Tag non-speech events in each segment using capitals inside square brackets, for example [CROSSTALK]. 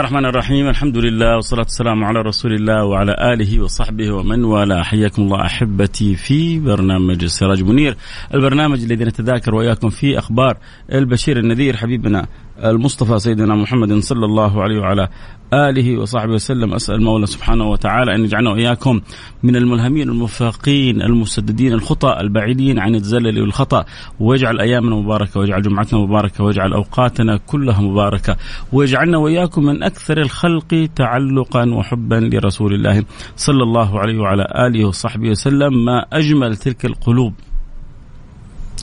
الله الرحمن الرحيم الحمد لله والصلاة والسلام على رسول الله وعلى آله وصحبه ومن والاه حياكم الله أحبتي في برنامج السراج منير البرنامج الذي نتذاكر وإياكم فيه أخبار البشير النذير حبيبنا المصطفى سيدنا محمد صلى الله عليه وعلى آله وصحبه وسلم. أسأل المولى سبحانه وتعالى أن يجعلنا وإياكم من الملهمين الموفقين المسددين الخطى البعيدين عن الزلل والخطأ. ويجعل أيامنا مباركة ويجعل جمعتنا مباركة ويجعل أوقاتنا كلها مباركة. ويجعلنا وإياكم من أكثر الخلق تعلقا وحبا لرسول الله صلى الله عليه وعلى آله وصحبه وسلم. ما أجمل تلك القلوب.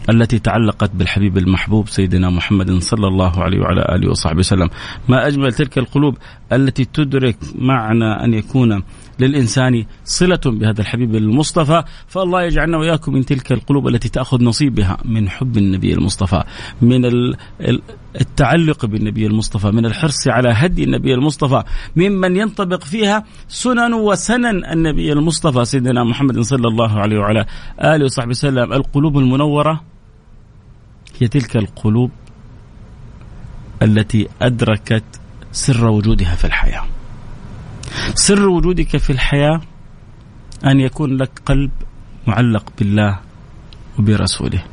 التي تعلقت بالحبيب المحبوب سيدنا محمد صلى الله عليه وعلى آله وصحبه وسلم، ما أجمل تلك القلوب التي تدرك معنى أن يكون للإنسان صلة بهذا الحبيب المصطفى، فالله يجعلنا وإياكم من تلك القلوب التي تأخذ نصيبها من حب النبي المصطفى، من التعلق بالنبي المصطفى، من الحرص على هدي النبي المصطفى، ممن ينطبق فيها سنن وسنن النبي المصطفى سيدنا محمد صلى الله عليه وعلى آله وصحبه وسلم، القلوب المنورة هي تلك القلوب التي أدركت سر وجودها في الحياة. سر وجودك في الحياة أن يكون لك قلب معلق بالله وبرسوله.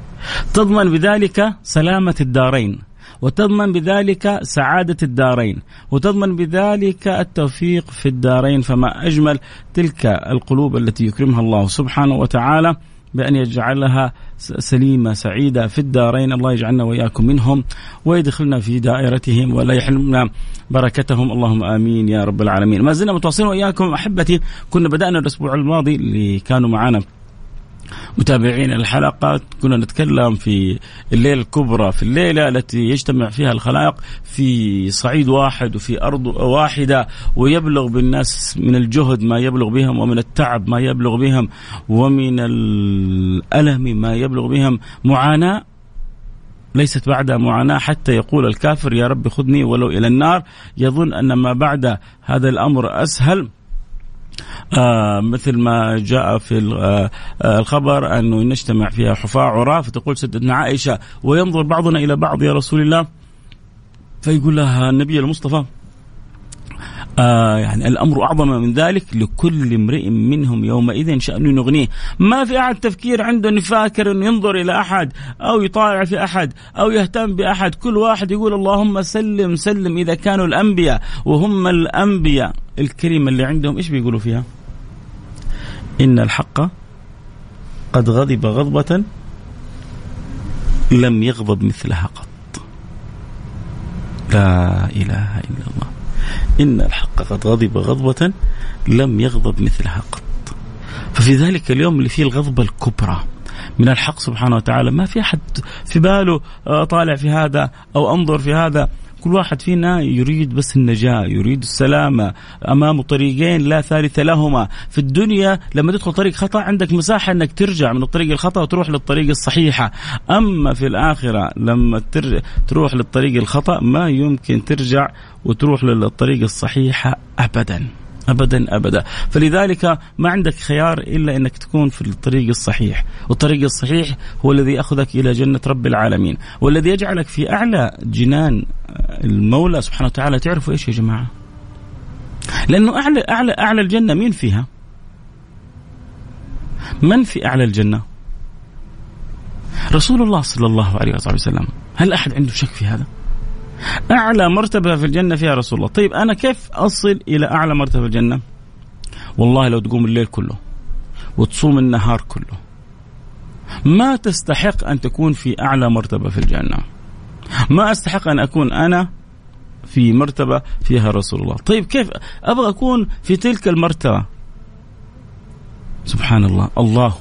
تضمن بذلك سلامة الدارين، وتضمن بذلك سعادة الدارين، وتضمن بذلك التوفيق في الدارين، فما أجمل تلك القلوب التي يكرمها الله سبحانه وتعالى بأن يجعلها سليمة سعيدة في الدارين. الله يجعلنا وإياكم منهم ويدخلنا في دائرتهم ولا يحرمنا بركتهم. اللهم آمين يا رب العالمين. ما زلنا متواصلين وإياكم أحبتي. كنا بدأنا الأسبوع الماضي اللي كانوا معنا متابعين الحلقة كنا نتكلم في الليلة الكبرى في الليلة التي يجتمع فيها الخلائق في صعيد واحد وفي أرض واحدة ويبلغ بالناس من الجهد ما يبلغ بهم ومن التعب ما يبلغ بهم ومن الألم ما يبلغ بهم. معاناة ليست بعدها معاناة حتى يقول الكافر يا رب خذني ولو إلى النار. يظن أن ما بعد هذا الأمر أسهل. آه مثل ما جاء في آه الخبر أنه نجتمع فيها حفاة عراة فتقول سيدتنا عائشة وينظر بعضنا إلى بعض يا رسول الله فيقول لها النبي المصطفى آه يعني الأمر أعظم من ذلك لكل امرئ منهم يومئذ شأن يغنيه، ما في أحد تفكير عنده انه فاكر إنه ينظر إلى أحد أو يطالع في أحد أو يهتم بأحد، كل واحد يقول اللهم سلم سلم إذا كانوا الأنبياء وهم الأنبياء الكلمة اللي عندهم إيش بيقولوا فيها؟ إن الحق قد غضب غضبة لم يغضب مثلها قط. لا إله إلا الله. إن الحق قد غضب غضبة لم يغضب مثلها قط. ففي ذلك اليوم اللي فيه الغضبة الكبرى. من الحق سبحانه وتعالى. ما في أحد في باله طالع في هذا أو أنظر في هذا. كل واحد فينا يريد بس النجاة يريد السلامة. أمامه طريقين لا ثالث لهما. في الدنيا لما تدخل طريق خطأ عندك مساحة أنك ترجع من الطريق الخطأ وتروح للطريق الصحيحة. أما في الآخرة لما تروح للطريق الخطأ ما يمكن ترجع وتروح للطريق الصحيحة أبدا. ابدا ابدا. فلذلك ما عندك خيار إلا إنك تكون في الطريق الصحيح. والطريق الصحيح هو الذي يأخذك إلى جنة رب العالمين. والذي يجعلك في أعلى جنان المولى سبحانه وتعالى. تعرفوا إيش يا جماعة؟ لأنه أعلى أعلى أعلى الجنة مين فيها؟ من في أعلى الجنة؟ رسول الله صلى الله عليه وسلم. هل أحد عنده شك في هذا؟ أعلى مرتبة في الجنة فيها رسول الله. طيب أنا كيف أصل إلى أعلى مرتبة في الجنة؟ والله لو تقوم الليل كله وتصوم النهار كله ما تستحق أن تكون في أعلى مرتبة في الجنة. ما أستحق أن أكون أنا في مرتبة فيها رسول الله. طيب كيف أبغى أكون في تلك المرتبة؟ سبحان الله. الله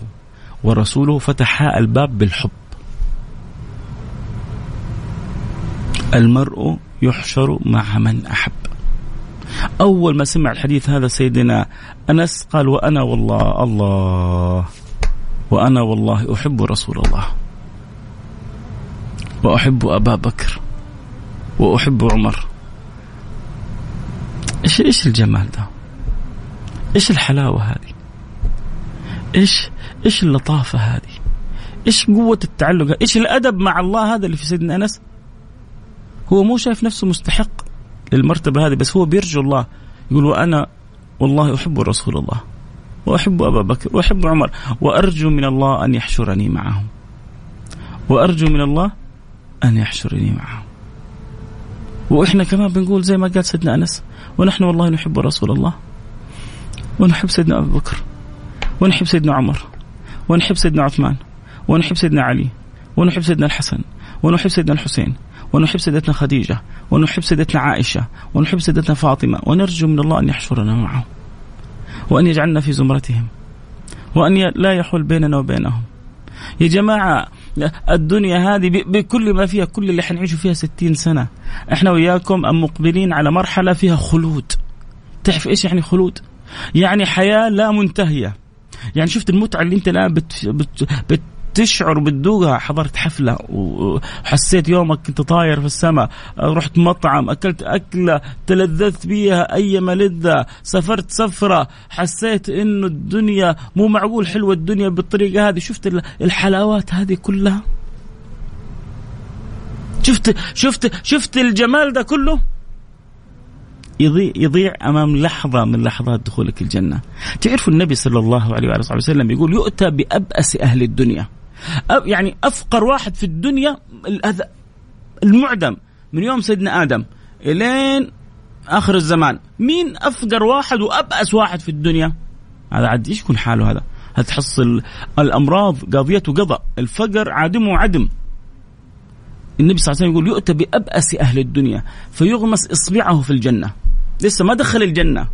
ورسوله فتحا الباب بالحب. المرء يحشر مع من أحب. أول ما سمع الحديث هذا سيدنا أنس قال وأنا والله الله وأنا والله أحب رسول الله وأحب أبا بكر وأحب عمر. إيش إيش الجمال ده؟ إيش الحلاوة هذه؟ إيش إيش اللطافة هذه؟ إيش قوة التعلق؟ إيش الأدب مع الله هذا اللي في سيدنا أنس؟ هو مو شايف نفسه مستحق للمرتبة هذه بس هو بيرجو الله. يقول وأنا والله أحب رسول الله وأحب أبا بكر وأحب عمر وأرجو من الله أن يحشرني معهم. وأرجو من الله أن يحشرني معهم. وإحنا كمان بنقول زي ما قال سيدنا أنس ونحن والله نحب رسول الله ونحب سيدنا أبو بكر ونحب سيدنا عمر ونحب سيدنا عثمان ونحب سيدنا علي ونحب سيدنا الحسن ونحب سيدنا الحسين. ونحب سيدتنا خديجة ونحب سيدتنا عائشة ونحب سيدتنا فاطمة ونرجو من الله أن يحشرنا معهم وأن يجعلنا في زمرتهم وأن لا يحول بيننا وبينهم. يا جماعة الدنيا هذه بكل ما فيها كل اللي حنعيشه فيها ستين سنة. إحنا وياكم مقبلين على مرحلة فيها خلود. تعرف إيش يعني خلود؟ يعني حياة لا منتهية. يعني شفت المتعة اللي أنت الان بت بت بت تشعر بتذوقها حضرت حفلة وحسيت يومك كنت طاير في السماء. رحت مطعم أكلت أكلة تلذذت بيها أي لذة سافرت سفرة حسيت إنه الدنيا مو معقول حلوة الدنيا بالطريقة هذه. شفت الحلاوات هذه كلها؟ شفت شفت شفت الجمال ده كله؟ يضيع, يضيع أمام لحظة من لحظات دخولك الجنة. تعرفوا النبي صلى الله عليه وآله وسلم يقول يؤتى بأبأس أهل الدنيا. يعني أفقر واحد في الدنيا هذا المعدم من يوم سيدنا آدم إلين آخر الزمان. مين أفقر واحد وأبأس واحد في الدنيا؟ هذا عاد إيش يكون حاله هذا؟ هتحصل الأمراض قاضيته قضاء الفقر عادمه عدم. النبي صلى الله عليه وسلم يقول يؤتى بأبأس أهل الدنيا فيغمس إصبعه في الجنة. لسه ما دخل الجنة.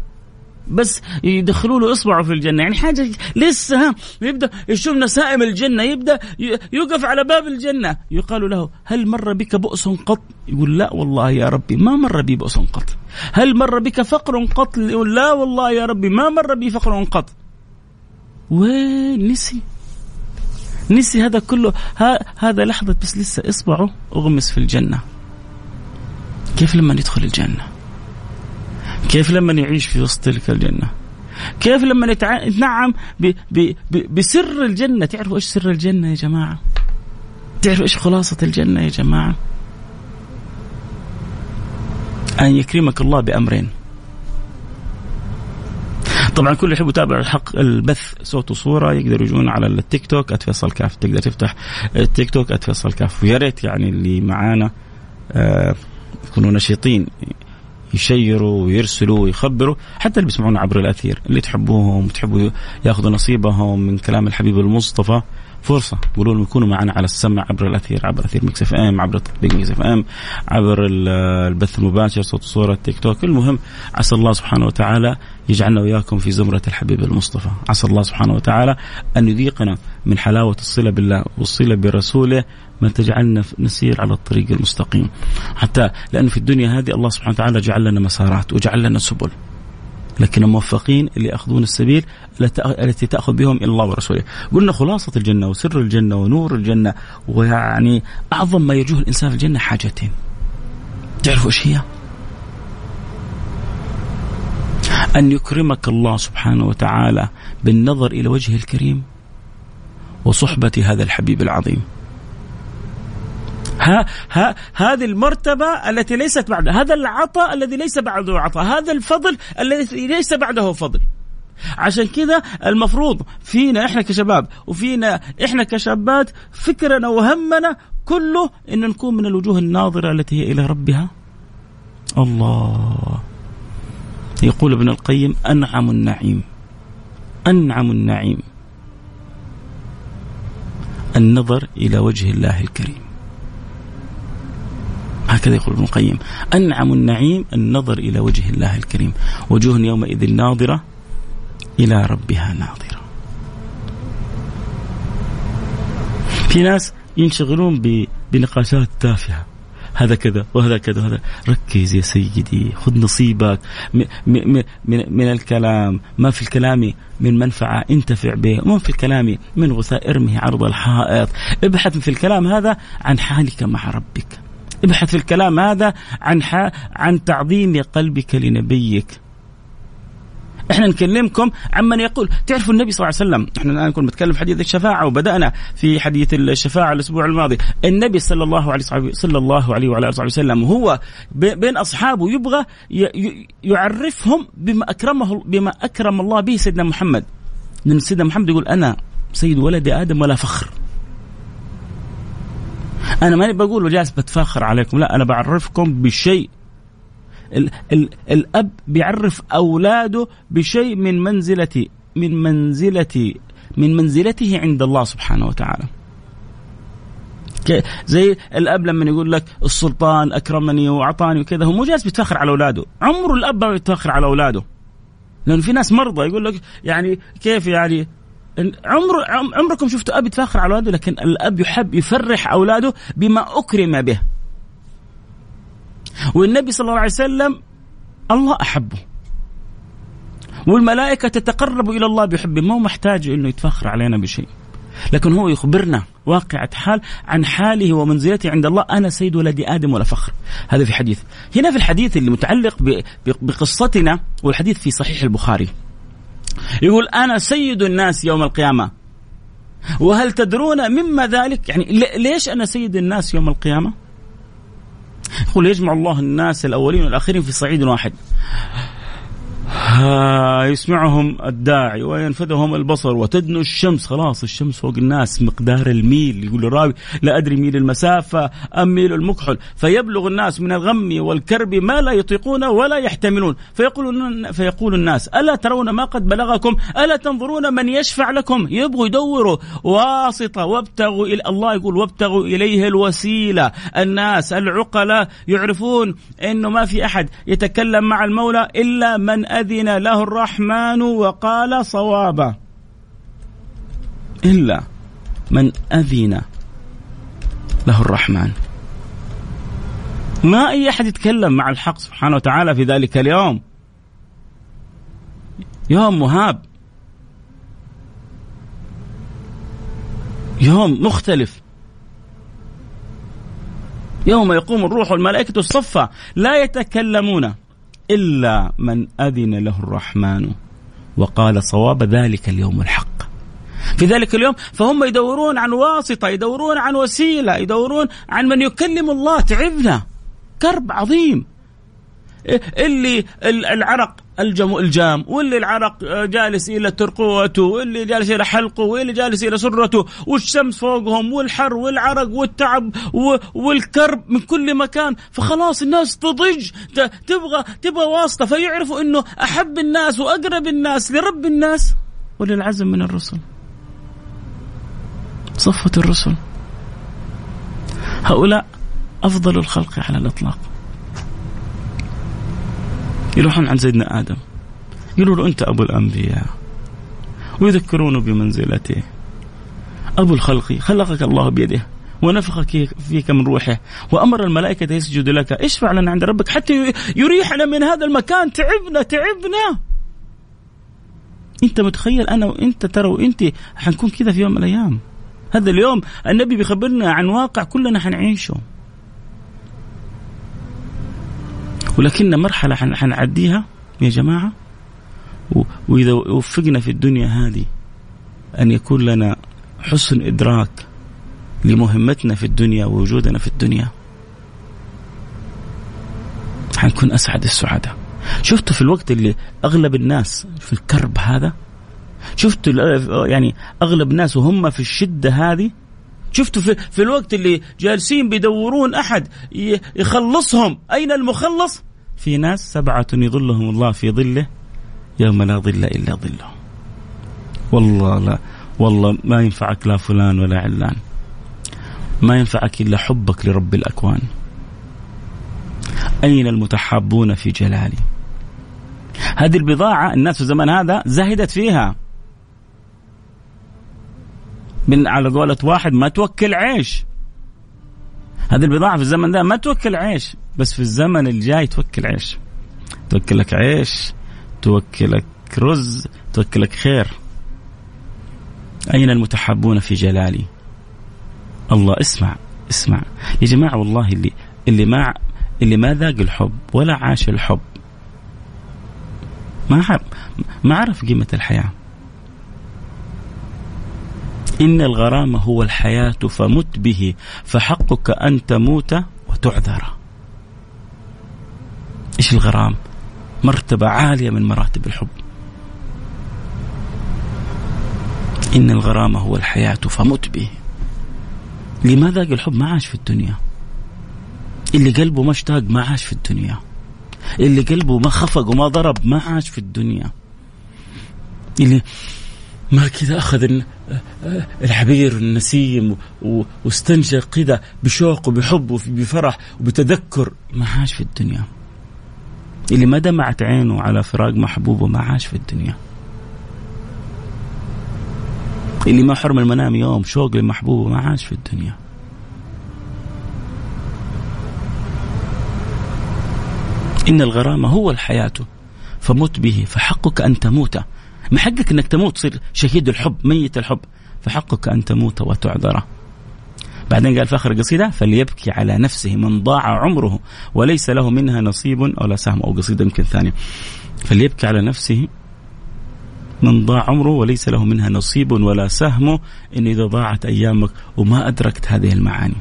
بس يدخلوا له اصبعه في الجنة. يعني حاجة لسه يبدأ يشوف نسائم الجنة يبدأ يوقف على باب الجنة. يقال له هل مر بك بؤس قط؟ يقول لا والله يا ربي ما مر بي بؤس قط. هل مر بك فقر قط؟ يقول لا والله يا ربي ما مر بي فقر قط. وين نسي؟ نسي هذا كله. ها هذا لحظة بس لسه إصبعه أغمس في الجنة. كيف لما يدخل الجنة؟ كيف لما يعيش في وسط تلك الجنة؟ كيف لما يتنعم بسر الجنة؟ تعرفوا إيش سر الجنة يا جماعة؟ تعرفوا إيش خلاصة الجنة يا جماعة؟ أن يكرمك الله بأمرين. طبعا كل يحب يتابع الحق البث صوت وصورة يقدروا يجون على التيك توك @فيصل كاف تقدر تفتح التيك توك @فيصل كاف. ويا ريت يعني اللي معانا آه يكونوا نشيطين. يشيروا ويرسلوا ويخبروا حتى اللي بيسمعونا عبر الأثير اللي تحبوهم تحبوا ياخذوا نصيبهم من كلام الحبيب المصطفى. فرصة. قولوا لهم يكونوا معنا على السمع عبر الأثير عبر أثير ميكس إف إم عبر تطبيق ميكس إف إم عبر البث المباشر صوت وصورة تيك توك. المهم عسى الله سبحانه وتعالى يجعلنا وإياكم في زمرة الحبيب المصطفى. عسى الله سبحانه وتعالى أن يذيقنا من حلاوة الصلة بالله والصلة برسوله ما تجعلنا نسير على الطريق المستقيم. حتى لأنه في الدنيا هذه الله سبحانه وتعالى جعل لنا مسارات وجعل لنا سبل. لكن الموفقين اللي يأخذون السبيل التي تأخذ بهم إلى الله ورسوله. قلنا خلاصة الجنة وسر الجنة ونور الجنة ويعني أعظم ما يجوه الإنسان في الجنة حاجتين. تعرفوا إيش هي؟ أن يكرمك الله سبحانه وتعالى بالنظر إلى وجهه الكريم وصحبة هذا الحبيب العظيم. ها هذه المرتبة التي ليست بعد هذا العطاء الذي ليس بعده عطاء. هذا الفضل الذي ليس بعده فضل. عشان كذا المفروض فينا إحنا كشباب وفينا إحنا كشابات فكرنا وهمنا كله إن نكون من الوجوه الناظرة التي هي إلى ربها. الله. يقول ابن القيم أنعم النعيم. أنعم النعيم. النظر إلى وجه الله الكريم. هكذا يقول ابن القيم. أنعم النعيم النظر إلى وجه الله الكريم. وجوه يومئذ ناظرة إلى ربها ناظرة. في ناس ينشغلون بنقاشات تافهة. هذا كذا وهذا كذا وهذا. ركز يا سيدي خذ نصيبك. من, من, من الكلام. ما في الكلام من منفعة انتفع به. وما في الكلام من غثاء ارمه عرض الحائط. ابحث في الكلام هذا عن حالك مع ربك. ابحث في الكلام هذا عن عن تعظيم قلبك لنبيك. إحنا نكلمكم عمن يقول تعرفوا النبي صلى الله عليه وسلم إحنا الآن كنا نتكلم في حديث الشفاعة وبدأنا في حديث الشفاعة الأسبوع الماضي. النبي صلى الله عليه صلى الله عليه وعلى آله وسلم هو بين أصحابه يبغى يعرفهم بما أكرمه بما أكرم الله به سيدنا محمد. لأن سيدنا محمد يقول أنا سيد ولد آدم ولا فخر. أنا ماني بقول جالس بتفاخر عليكم لا أنا بعرفكم بشيء ال ال الأب بيعرف أولاده بشيء من منزله من منزله من منزلته عند الله سبحانه وتعالى. زي الأب لما يقول لك السلطان أكرمني وأعطاني وكذا هو مو جالس بيتفاخر على أولاده، عمره الأب ما بيتفاخر على أولاده. لأنه في ناس مرضى يقول لك يعني كيف يعني عمر عمركم شفتوا اب يتفاخر على أولاده؟ لكن الأب يحب يفرح أولاده بما أكرم به. والنبي صلى الله عليه وسلم الله أحبه. والملائكة تتقرب إلى الله بحبه ما هو محتاج أنه يتفخر علينا بشيء. لكن هو يخبرنا واقعة حال عن حاله ومنزلته عند الله. أنا سيد ولد آدم ولا فخر. هذا في حديث. هنا في الحديث اللي متعلق بقصتنا والحديث في صحيح البخاري. يقول أنا سيد الناس يوم القيامة. وهل تدرون مما ذلك؟ يعني ليش أنا سيد الناس يوم القيامة؟ يقول يجمع الله الناس الأولين والآخرين في صعيد واحد. يسمعهم الداعي وينفذهم البصر وتدنو الشمس. خلاص الشمس فوق الناس مقدار الميل. يقول الراوي لا أدري ميل المسافة أم ميل المكحل فيبلغ الناس من الغم والكرب ما لا يطيقون ولا يحتملون. فيقول فيقول الناس ألا ترون ما قد بلغكم؟ ألا تنظرون من يشفع لكم? يبغوا يدوروا. واسطة وابتغوا إلى الله يقول وابتغوا إليه الوسيلة. الناس العقلاء يعرفون أنه ما في أحد يتكلم مع المولى إلا من أذن له الرحمن وقال صوابا إلا من أذن له الرحمن. ما أي أحد يتكلم مع الحق سبحانه وتعالى في ذلك اليوم. يوم مهاب. يوم مختلف. يوم يقوم الروح والملائكة الصفا لا يتكلمون. إلا من أذن له الرحمن وقال صواب ذلك اليوم الحق. في ذلك اليوم فهم يدورون عن واسطة يدورون عن وسيلة يدورون عن من يكلم الله تعبنا. كرب عظيم. اللي العرق الجم الجام واللي العرق جالس إلى ترقوته واللي جالس إلى حلقه واللي جالس إلى سرته والشمس فوقهم والحر والعرق والتعب والكرب من كل مكان. فخلاص الناس تضج تبغى تبغى واسطة فيعرفوا إنه أحب الناس وأقرب الناس لرب الناس وللعزم من الرسل. صفة الرسل. هؤلاء أفضل الخلق على الإطلاق. يروحون عن سيدنا آدم. يقولوا له أنت أبو الأنبياء. ويذكرونه بمنزلته. أبو الخلق خلقك الله بيده ونفخ فيك من روحه. وأمر الملائكة يسجد لك. اشفع لنا عند ربك. حتى يريحنا من هذا المكان. تعبنا تعبنا. أنت متخيل أنا وأنت ترى وأنت حنكون كذا في يوم من الأيام؟ هذا اليوم النبي بيخبرنا عن واقع كلنا حنعيشه. ولكن مرحلة حنعديها يا جماعة وإذا وفقنا في الدنيا هذه أن يكون لنا حسن إدراك لمهمتنا في الدنيا ووجودنا في الدنيا. حنكون أسعد السعداء. شفتوا في الوقت اللي أغلب الناس في الكرب هذا؟ شفتوا يعني أغلب الناس وهم في الشدة هذه شفتوا في, في الوقت اللي جالسين بيدورون أحد يخلصهم. أين المخلص؟ في ناس سبعة يظلهم الله في ظله يوم لا ظل إلا ظله. والله لا والله ما ينفعك لا فلان ولا علان. ما ينفعك إلا حبك لرب الأكوان. أين المتحابون في جلالي؟ هذه البضاعة الناس في الزمن هذا زهدت فيها. من على قولة واحد ما توكل عيش. هذه البضاعة في الزمن ده ما توكل عيش بس في الزمن الجاي توكل عيش. توكلك عيش توكلك رز توكلك خير. أين المتحابون في جلالي؟ الله اسمع اسمع. يا جماعة والله اللي اللي ما اللي ما ذاق الحب ولا عاش الحب. ما عرف ما عرف قيمة الحياة. إن الغرام هو الحياة فمت به فحقك أن تموت وتعذر. إيش الغرام؟ مرتبة عالية من مراتب الحب. إن الغرام هو الحياة فمت به. لماذا الحب؟ ما عاش في الدنيا. اللي قلبه ما اشتاق ما عاش في الدنيا. اللي قلبه ما خفق وما ضرب ما عاش في الدنيا. اللي ما كذا أخذ الحبير النسيم واستنشق كذا بشوق وبحب وبفرح وبتذكر ما عاش في الدنيا. اللي ما دمعت عينه على فراق محبوبه ما عاش في الدنيا. اللي ما حرم المنام يوم شوق لمحبوبه ما عاش في الدنيا. إن الغرام هو الحياة فمت به فحقك أن تموت. من حقك أنك تموت تصير شهيد الحب ميت الحب. فحقك أن تموت وتعذر. بعدين قال في آخر القصيدة فليبكي على نفسه من ضاع عمره وليس له منها نصيب ولا سهم أو قصيدة يمكن ثانية. فليبكي على نفسه من ضاع عمره وليس له منها نصيب ولا سهم. إن إذا ضاعت أيامك وما أدركت هذه المعاني.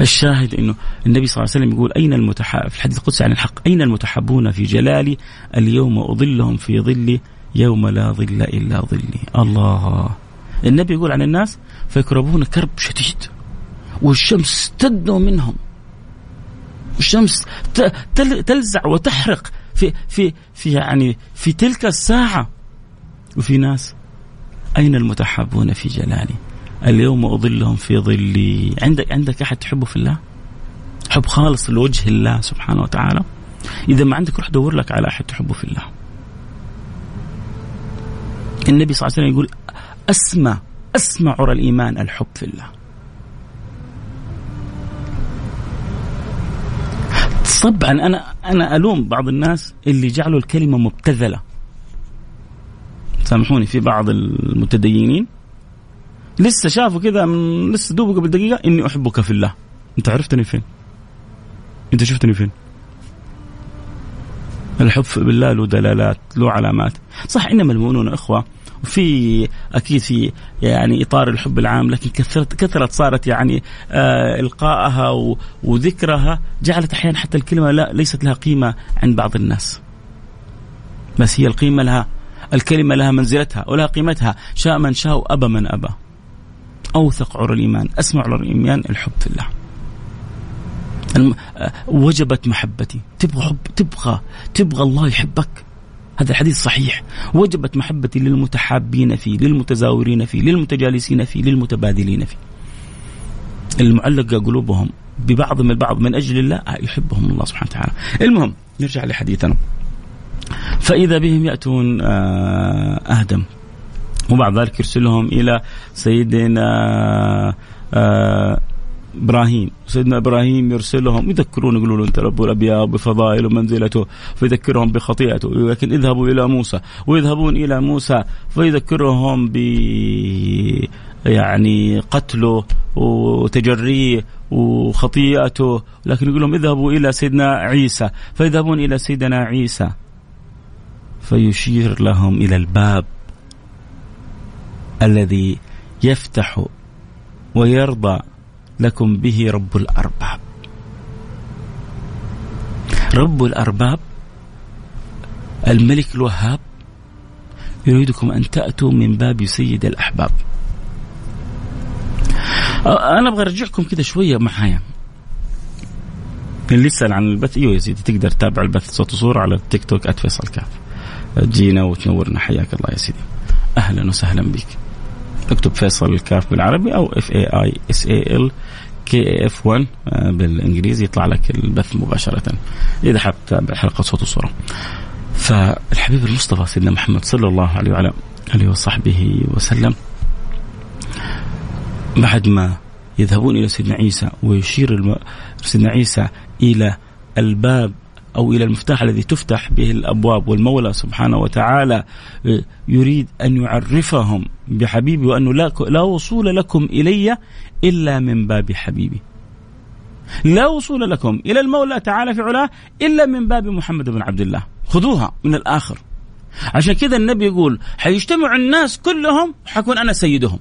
الشاهد إنه النبي صلى الله عليه وسلم يقول أين المتح في الحديث القدسي عن الحق أين المتحبون في جلالي؟ اليوم أظلهم في ظلي يوم لا ظل إلا ظلي. الله. النبي يقول عن الناس فيكربون كرب شديد والشمس تدنو منهم. الشمس تلزع وتحرق في في في يعني في تلك الساعة. وفي ناس أين المتحابون في جلالي؟ اليوم أظلهم في ظلي. عندك عندك أحد تحبه في الله؟ حب خالص لوجه الله سبحانه وتعالى؟ إذا ما عندك روح دور لك على أحد تحبه في الله. النبي صلى الله عليه وسلم يقول أسمى أسمى عرى الإيمان الحب في الله. طبعا أنا أنا ألوم بعض الناس اللي جعلوا الكلمة مبتذلة. سامحوني في بعض المتدينين لسه شافوا كذا من لسه دوبه قبل دقيقة إني أحبك في الله. أنت عرفتني فين؟ أنت شفتني فين؟ الحب بالله له دلالات له علامات. صح إنما المؤمنون إخوة وفي أكيد في يعني إطار الحب العام لكن كثرت كثرت صارت يعني آه القائها وذكرها جعلت أحيانا حتى الكلمة لا ليست لها قيمة عند بعض الناس. بس هي القيمة لها الكلمة لها منزلتها ولها قيمتها. شاء من شاء وابى من أبى. أوثق عرى الإيمان أسمع عرى الإيمان الحب في الله. الم... وجبت محبتي. تبغى حب تبغى تبغى الله يحبك. هذا الحديث صحيح. وجبت محبتي للمتحابين فيه للمتزاورين فيه للمتجالسين فيه للمتبادلين فيه. المعلقة قلوبهم ببعضهم البعض من أجل الله يحبهم الله سبحانه وتعالى. المهم نرجع لحديثنا. فإذا بهم يأتون آدم وبعد ذلك يرسلهم إلى سيدنا آه إبراهيم. سيدنا إبراهيم يرسلهم يذكرون يقولون له أنت رب الابياء بفضائل ومنزلته فيذكرهم بخطيئته. لكن اذهبوا إلى موسى ويذهبون إلى موسى فيذكرهم ب يعني قتله وتجريه وخطيئته. لكن يقول لهم اذهبوا إلى سيدنا عيسى فيذهبون إلى سيدنا عيسى فيشير لهم إلى الباب. الذي يفتح ويرضى لكم به رب الأرباب. رب الأرباب الملك الوهاب يريدكم أن تأتوا من باب سيد الأحباب. أنا أبغى أرجعكم كده شوية معايا. اللي يسأل عن البث أيوه يا سيدي تقدر تتابع البث صوت وصورة على التيك توك @فيصل الكاف. تجينا وتنورنا حياك الله يا سيدي. أهلا وسهلا بك. اكتب فيصل الكاف بالعربي أو F A I S A L K F 1 بالإنجليزي يطلع لك البث مباشرة إذا حاب تتابع حلقة صوت وصورة. فالحبيب المصطفى سيدنا محمد صلى الله عليه وعلى آله وصحبه وسلم بعد ما يذهبون إلى سيدنا عيسى ويشير سيدنا عيسى إلى الباب أو إلى المفتاح الذي تفتح به الأبواب والمولى سبحانه وتعالى يريد أن يعرفهم بحبيبي وانه لا لا وصول لكم إلي إلا من باب حبيبي. لا وصول لكم إلى المولى تعالى في علاه إلا من باب محمد بن عبد الله، خذوها من الآخر. عشان كذا النبي يقول حيجتمع الناس كلهم حكون أنا سيدهم.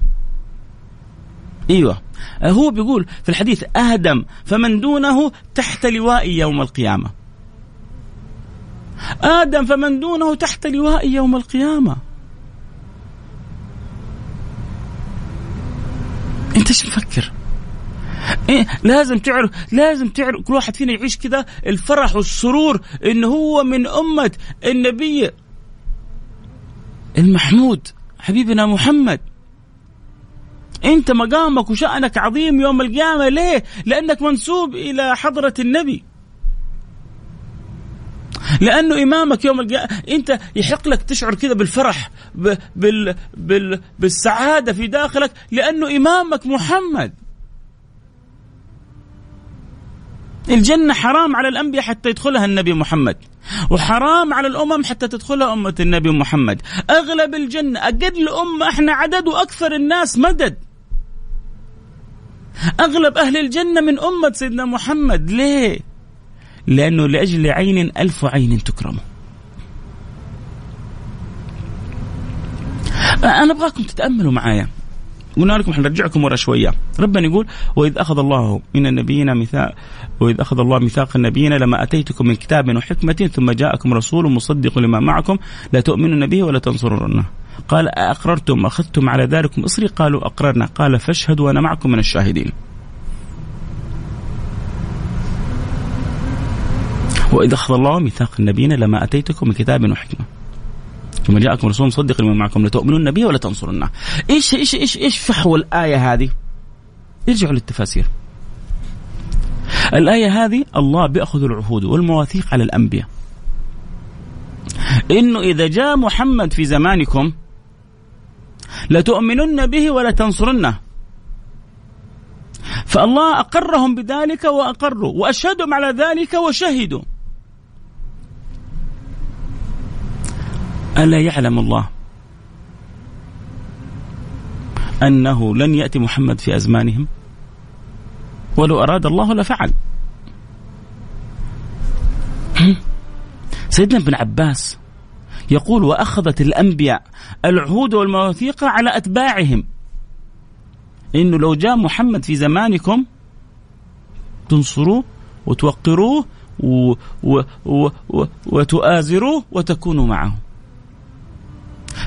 أيوه هو بيقول في الحديث آدم فمن دونه تحت لوائي يوم القيامة. آدم فمن دونه تحت لوائي يوم القيامة. أنت إيش مفكر؟ إيه لازم تعرف لازم تعرف كل واحد فينا يعيش كذا الفرح والسرور إنه هو من أمة النبي المحمود حبيبنا محمد أنت مقامك وشأنك عظيم يوم القيامة ليه؟ لأنك منسوب إلى حضرة النبي لأنه إمامك يوم القيامة أنت يحق لك تشعر كذا بالفرح بال... بال... بالسعادة في داخلك لأنه إمامك محمد. الجنة حرام على الأنبياء حتى يدخلها النبي محمد وحرام على الأمم حتى تدخلها أمة النبي محمد. أغلب الجنة أقل أمة إحنا عدد وأكثر الناس مدد. أغلب أهل الجنة من أمة سيدنا محمد ليه؟ لأنه لأجل عين ألف عين تكرم. أنا أبغاكم تتأملوا معايا. قلنا لكم حنرجعكم ورا شوية. ربنا يقول وإذ أخذ الله من النبيين ميثاق وإذ أخذ الله ميثاق النبيين لما أتيتكم من كتاب وحكمة ثم جاءكم رسول مصدق لما معكم لا تؤمنون به ولا تنصرونه قال أأقررتم؟ أخذتم على ذلكم إصري? قالوا أقررنا. قال فاشهدوا وأنا معكم من الشاهدين. وإذا أخذ الله ميثاق النبيين لما أتيتكم من كتاب وحكمة ثم جاءكم رسول مصدق لما معكم لتؤمنون به ولا تنصرونه إيش إيش إيش إيش فحوى الآية هذه؟ ارجعوا للتفاسير. الآية هذه الله بيأخذ العهود والمواثيق على الأنبياء. إنه إذا جاء محمد في زمانكم لتؤمنن به ولا تنصرنه. فالله أقرهم بذلك وأقروا وأشهدهم على ذلك وشهدوا. ألا يعلم الله أنه لن يأتي محمد في أزمانهم؟ ولو أراد الله لفعل. سيدنا ابن عباس يقول وأخذت الأنبياء العهود والمواثيق على أتباعهم. إنه لو جاء محمد في زمانكم تنصروه وتوقروه و و و وتؤازروه وتكونوا معه.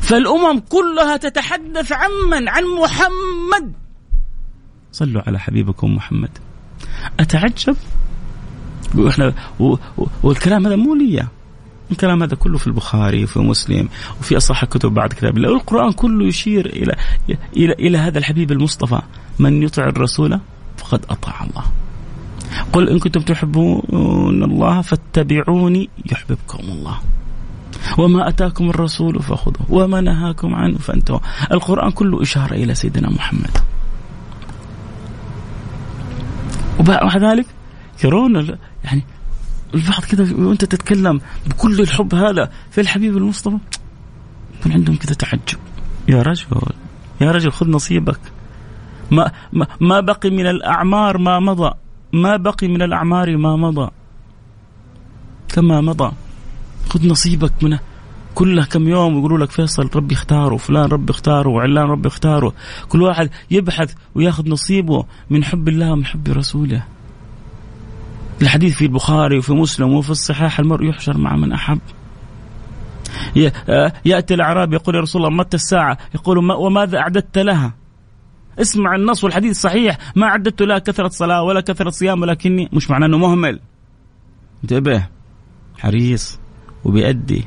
فالأمم كلها تتحدث عن من؟ عن محمد. صلوا على حبيبكم محمد. أتعجب؟ وإحنا والكلام هذا مو لي الكلام هذا كله في البخاري وفي مسلم وفي اصح الكتب بعد كتاب. الله القرآن كله يشير إلى إلى إلى هذا الحبيب المصطفى. من يطع الرسول فقد أطاع الله. قل إن كنتم تحبون الله فاتبعوني يحببكم الله. وما أتاكم الرسول فخذوه وما نهاكم عنه فانتهوا. القرآن كله إشارة إلى سيدنا محمد. ومع ذلك يرون يعني البعض كذا وأنت تتكلم بكل الحب هذا في الحبيب المصطفى يكون عندهم كذا تعجب. يا رجل يا رجل خذ نصيبك. ما ما, ما بقي من الأعمار ما مضى. ما بقي من الأعمار ما مضى. كما مضى. خذ نصيبك منه. كلها كم يوم يقولوا لك فيصل ربي اختاره فلان ربي اختاره وعلان ربي اختاره. كل واحد يبحث وياخذ نصيبه من حب الله ومن حب رسوله. الحديث في البخاري وفي مسلم وفي الصحاح المرء يحشر مع من أحب. يأتي الأعراب يقول يا رسول الله متى الساعة؟ يقول وماذا أعددت لها؟ اسمع النص والحديث صحيح ما عددت لها كثرة صلاة ولا كثرة صيام ولكني مش معناه أنه مهمل. انتبه. حريص. وبيأدي.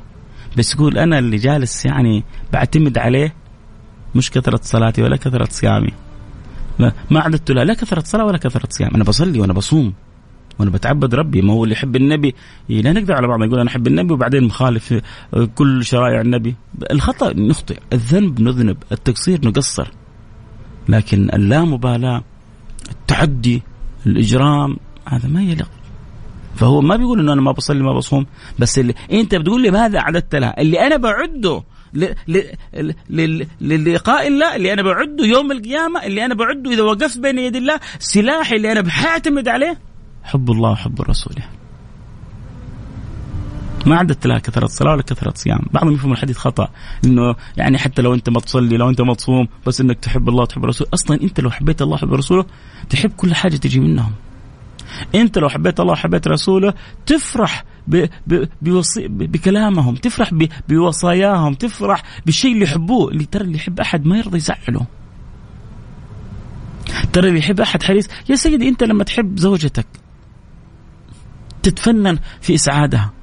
بس يقول أنا اللي جالس يعني بعتمد عليه مش كثرة صلاتي ولا كثرة صيامي. ما, عددت لها لا كثرة صلاة ولا كثرة صيام. أنا بصلي وأنا بصوم وأنا بتعبد ربي. ما هو اللي يحب النبي. لا نقدر على بعض يقول أنا أحب النبي وبعدين مخالف كل شرائع النبي. الخطأ نخطئ. الذنب نذنب. التقصير نقصر. لكن اللامبالاة التعدي الإجرام هذا ما يليق. فهو ما بيقول إنه أنا ما بصلي ما بصوم بس اللي أنت بتقول لي ماذا اعددت لها اللي أنا بعده للقاء الله اللي أنا بعده يوم القيامة اللي أنا بعده إذا وقفت بين يدي الله سلاحي اللي أنا بحاعتمد عليه حب الله وحب رسوله. ما عدت لها كثرة صلاة ولا كثرة صيام. بعضهم يفهم الحديث خطأ إنه يعني حتى لو أنت ما تصلي لو أنت ما تصوم بس إنك تحب الله وتحب رسوله. أصلا أنت لو حبيت الله وحب رسوله تحب كل حاجة تجي منهم. أنت لو حبيت الله وحبيت رسوله تفرح بوصي بكلامهم تفرح بوصاياهم تفرح بالشيء اللي يحبوه اللي ترى اللي يحب أحد ما يرضى يزعله. ترى اللي يحب أحد حريص يا سيدي أنت لما تحب زوجتك تتفنن في إسعادها.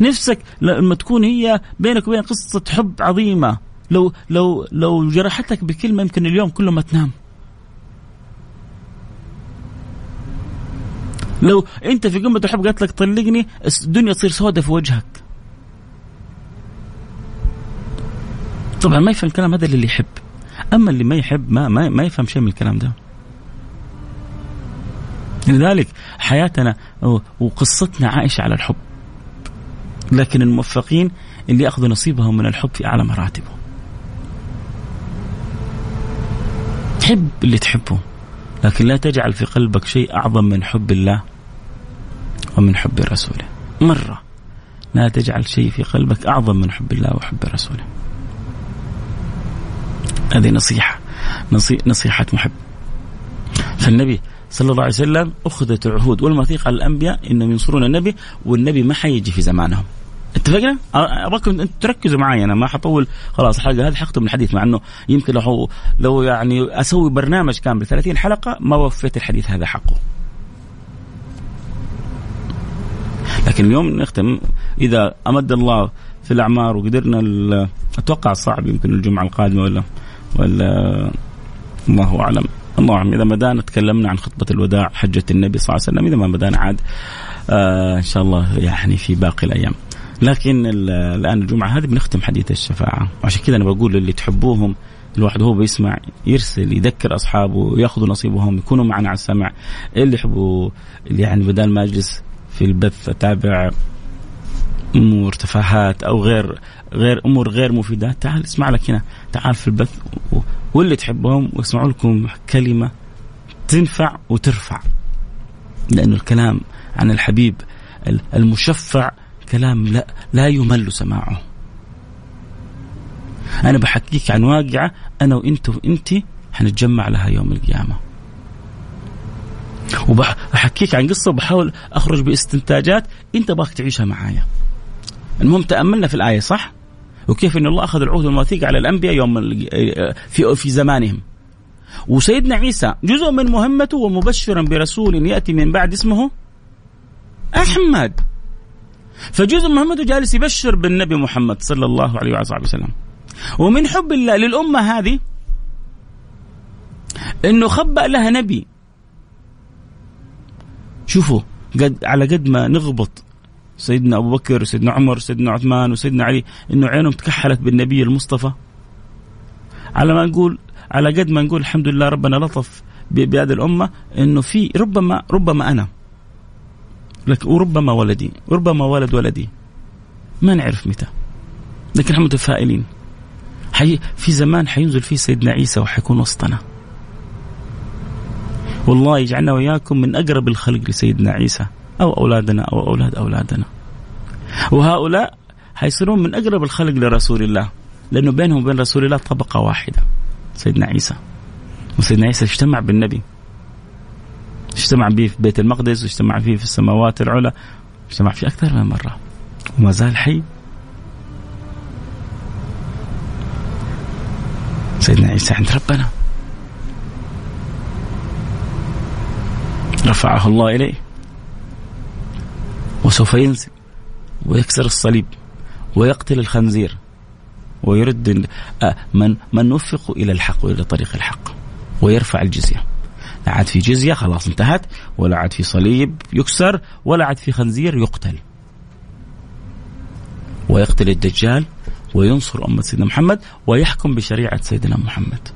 نفسك لما تكون هي بينك وبين قصة حب عظيمة لو لو لو جرحتك بكلمة يمكن اليوم كله ما تنام. لو انت في قمة الحب قالت لك طلقني الدنيا تصير سوداء في وجهك. طبعا ما يفهم الكلام هذا اللي يحب. أما اللي ما يحب ما ما, ما يفهم شيء من الكلام ده. لذلك حياتنا وقصتنا عائشة على الحب. لكن الموفقين اللي يأخذوا نصيبهم من الحب في أعلى مراتبه. تحب اللي تحبه لكن لا تجعل في قلبك شيء أعظم من حب الله. ومن حب رسوله. مرة. لا تجعل شيء في قلبك أعظم من حب الله وحب رسوله. هذه نصيحة. نصيحة محب. فالنبي صلى الله عليه وسلم أخذت العهود والمواثيق على الأنبياء إنهم ينصرون النبي والنبي ما حيجي في زمانهم. اتفقنا؟ ابغاكم أنتم تركزوا معي أنا ما حطول. خلاص الحلقة هذه حختم الحديث مع إنه يمكن لو لو يعني أسوي برنامج كامل 30 حلقة ما وفيت الحديث هذا حقه. لكن اليوم نختم. إذا أمد الله في الأعمار وقدرنا أتوقع صعب يمكن الجمعة القادمة ولا ولا الله أعلم. الله أعلم. إذا بدانا تكلمنا عن خطبة الوداع حجة النبي صلى الله عليه وسلم إذا ما بدانا عاد آه إن شاء الله يعني في باقي الأيام. لكن الآن الجمعة هذه بنختم حديث الشفاعة. وعشان كذا أنا بقول للي تحبوهم الواحد هو بيسمع يرسل يذكر أصحابه يأخذوا نصيبهم يكونوا معنا على السمع. اللي يحبوا يعني بدل ما اجلس في البث أتابع أمور تفاهات أو غير غير أمور غير مفيدة. تعال اسمع لك هنا. تعال في البث. واللي تحبهم ويسمعوا لكم كلمة تنفع وترفع. لأنه الكلام عن الحبيب المشفع كلام لا لا يمل سماعه. أنا بحكيك عن واقعة أنا وإنت وانت حنتجمع لها يوم القيامة. وبحكيك عن قصة وبحاول أخرج باستنتاجات. أنت باك تعيشها معايا. المهم تأملنا في الآية صح؟ وكيف إن الله أخذ العهد والمواثيق على الأنبياء يوم في في زمانهم. وسيدنا عيسى جزء من مهمته ومبشرا برسول يأتي من بعد اسمه أحمد. فجزء من مهمته جالس يبشر بالنبي محمد صلى الله عليه وعلى وسلم. ومن حب الله للأمة هذه إنه خبأ لها نبي. شوفوا قد على قد ما نغبط سيدنا أبو بكر وسيدنا عمر وسيدنا عثمان وسيدنا علي إنه عينهم تكحلت بالنبي المصطفى. على ما نقول على قد ما نقول الحمد لله ربنا لطف بهذه الأمة إنه في ربما ربما أنا. لك وربما ولدي وربما ولد ولدي. ما نعرف متى. لكن إحنا متفائلين. حي في زمان حينزل فيه سيدنا عيسى وحيكون وسطنا. والله يجعلنا وإياكم من أقرب الخلق لسيدنا عيسى أو أولادنا أو أولاد أولادنا. وهؤلاء حيصيرون من أقرب الخلق لرسول الله لأنه بينهم وبين رسول الله طبقة واحدة سيدنا عيسى. وسيدنا عيسى اجتمع بالنبي. اجتمع به في بيت المقدس واجتمع فيه في السماوات العلى اجتمع فيه أكثر من مرة. وما زال حي. سيدنا عيسى عند ربنا. رفعه الله إليه. وسوف ينزل ويكسر الصليب ويقتل الخنزير ويرد من من وفق إلى الحق وإلى طريق الحق ويرفع الجزية. لا عاد في جزية خلاص انتهت. ولا عاد في صليب يكسر ولا عاد في خنزير يقتل. ويقتل الدجال وينصر أمة سيدنا محمد ويحكم بشريعة سيدنا محمد.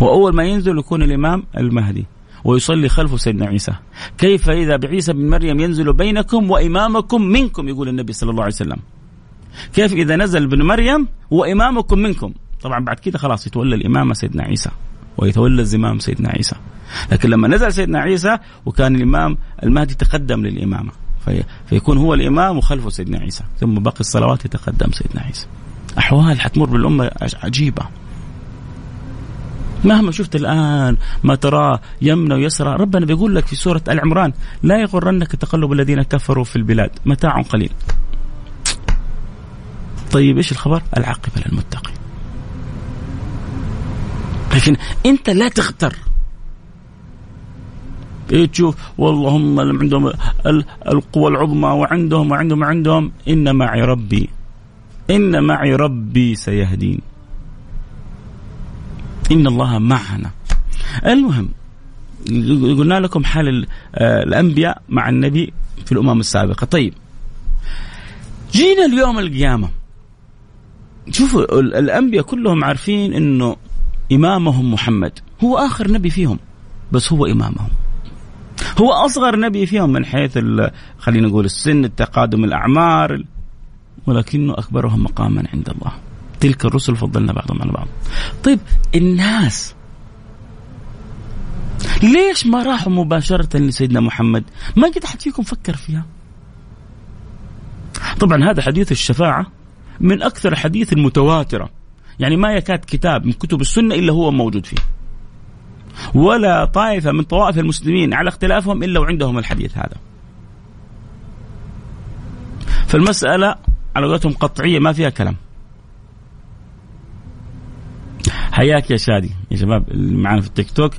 وأول ما ينزل يكون الإمام المهدي ويصلي خلفه سيدنا عيسى. كيف إذا بعيسى بن مريم ينزل بينكم وإمامكم منكم؟ يقول النبي صلى الله عليه وسلم. كيف إذا نزل ابن مريم وإمامكم منكم؟ طبعا بعد كده خلاص يتولى الإمامة سيدنا عيسى ويتولى الزمام سيدنا عيسى. لكن لما نزل سيدنا عيسى وكان الإمام المهدي تقدم للإمامة في فيكون هو الإمام وخلفه سيدنا عيسى ثم باقي الصلوات يتقدم سيدنا عيسى. أحوال حتمر بالأمة عجيبة. مهما شفت الآن ما تراه يمنى ويسرى ربنا بيقول لك في سورة العمران لا يغرنك تقلب الذين كفروا في البلاد متاع قليل. طيب إيش الخبر؟ العاقبة للمتقين. لكن أنت لا تغتر إيه تشوف والله هم عندهم القوى العظمى وعندهم وعندهم وعندهم. إن معي ربي إن معي ربي سيهدين. إن الله معنا. المهم قلنا لكم حال آه، الأنبياء مع النبي في الأمم السابقة. طيب جينا اليوم القيامة. شوفوا الأنبياء كلهم عارفين أنه إمامهم محمد. هو آخر نبي فيهم بس هو إمامهم. هو أصغر نبي فيهم من حيث خلينا نقول السن التقادم الأعمار ولكنه أكبرهم مقاما عند الله. تلك الرسل فضلنا بعضهم على بعض. طيب الناس ليش ما راحوا مباشرة لسيدنا محمد؟ ما قد أحد فيكم فكر فيها. طبعا هذا حديث الشفاعة من أكثر الحديث المتواترة. يعني ما يكاد كتاب من كتب السنة إلا هو موجود فيه. ولا طائفة من طوائف المسلمين على اختلافهم إلا وعندهم الحديث هذا. فالمسألة على قولتهم قطعية ما فيها كلام. حياك يا شادي. يا شباب اللي معنا في التيك توك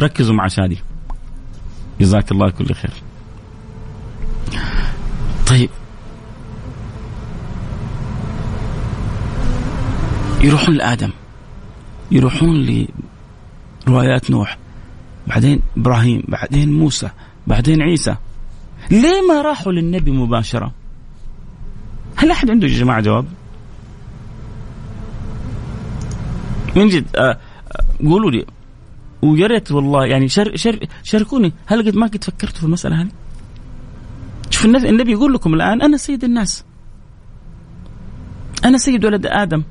ركزوا مع شادي. جزاك الله كل خير. طيب. يروحون لآدم. يروحون روايات نوح. بعدين إبراهيم بعدين موسى بعدين عيسى. ليه ما راحوا للنبي مباشرة؟ هل أحد عنده يا جماعة جواب؟ من جد آه, آه، قولوا لي ويا ريت والله يعني شر شر شاركوني هل قد ما قد فكرتوا في المسألة هذه؟ شوف النبي يقول لكم الآن أنا سيد الناس. أنا سيد ولد آدم.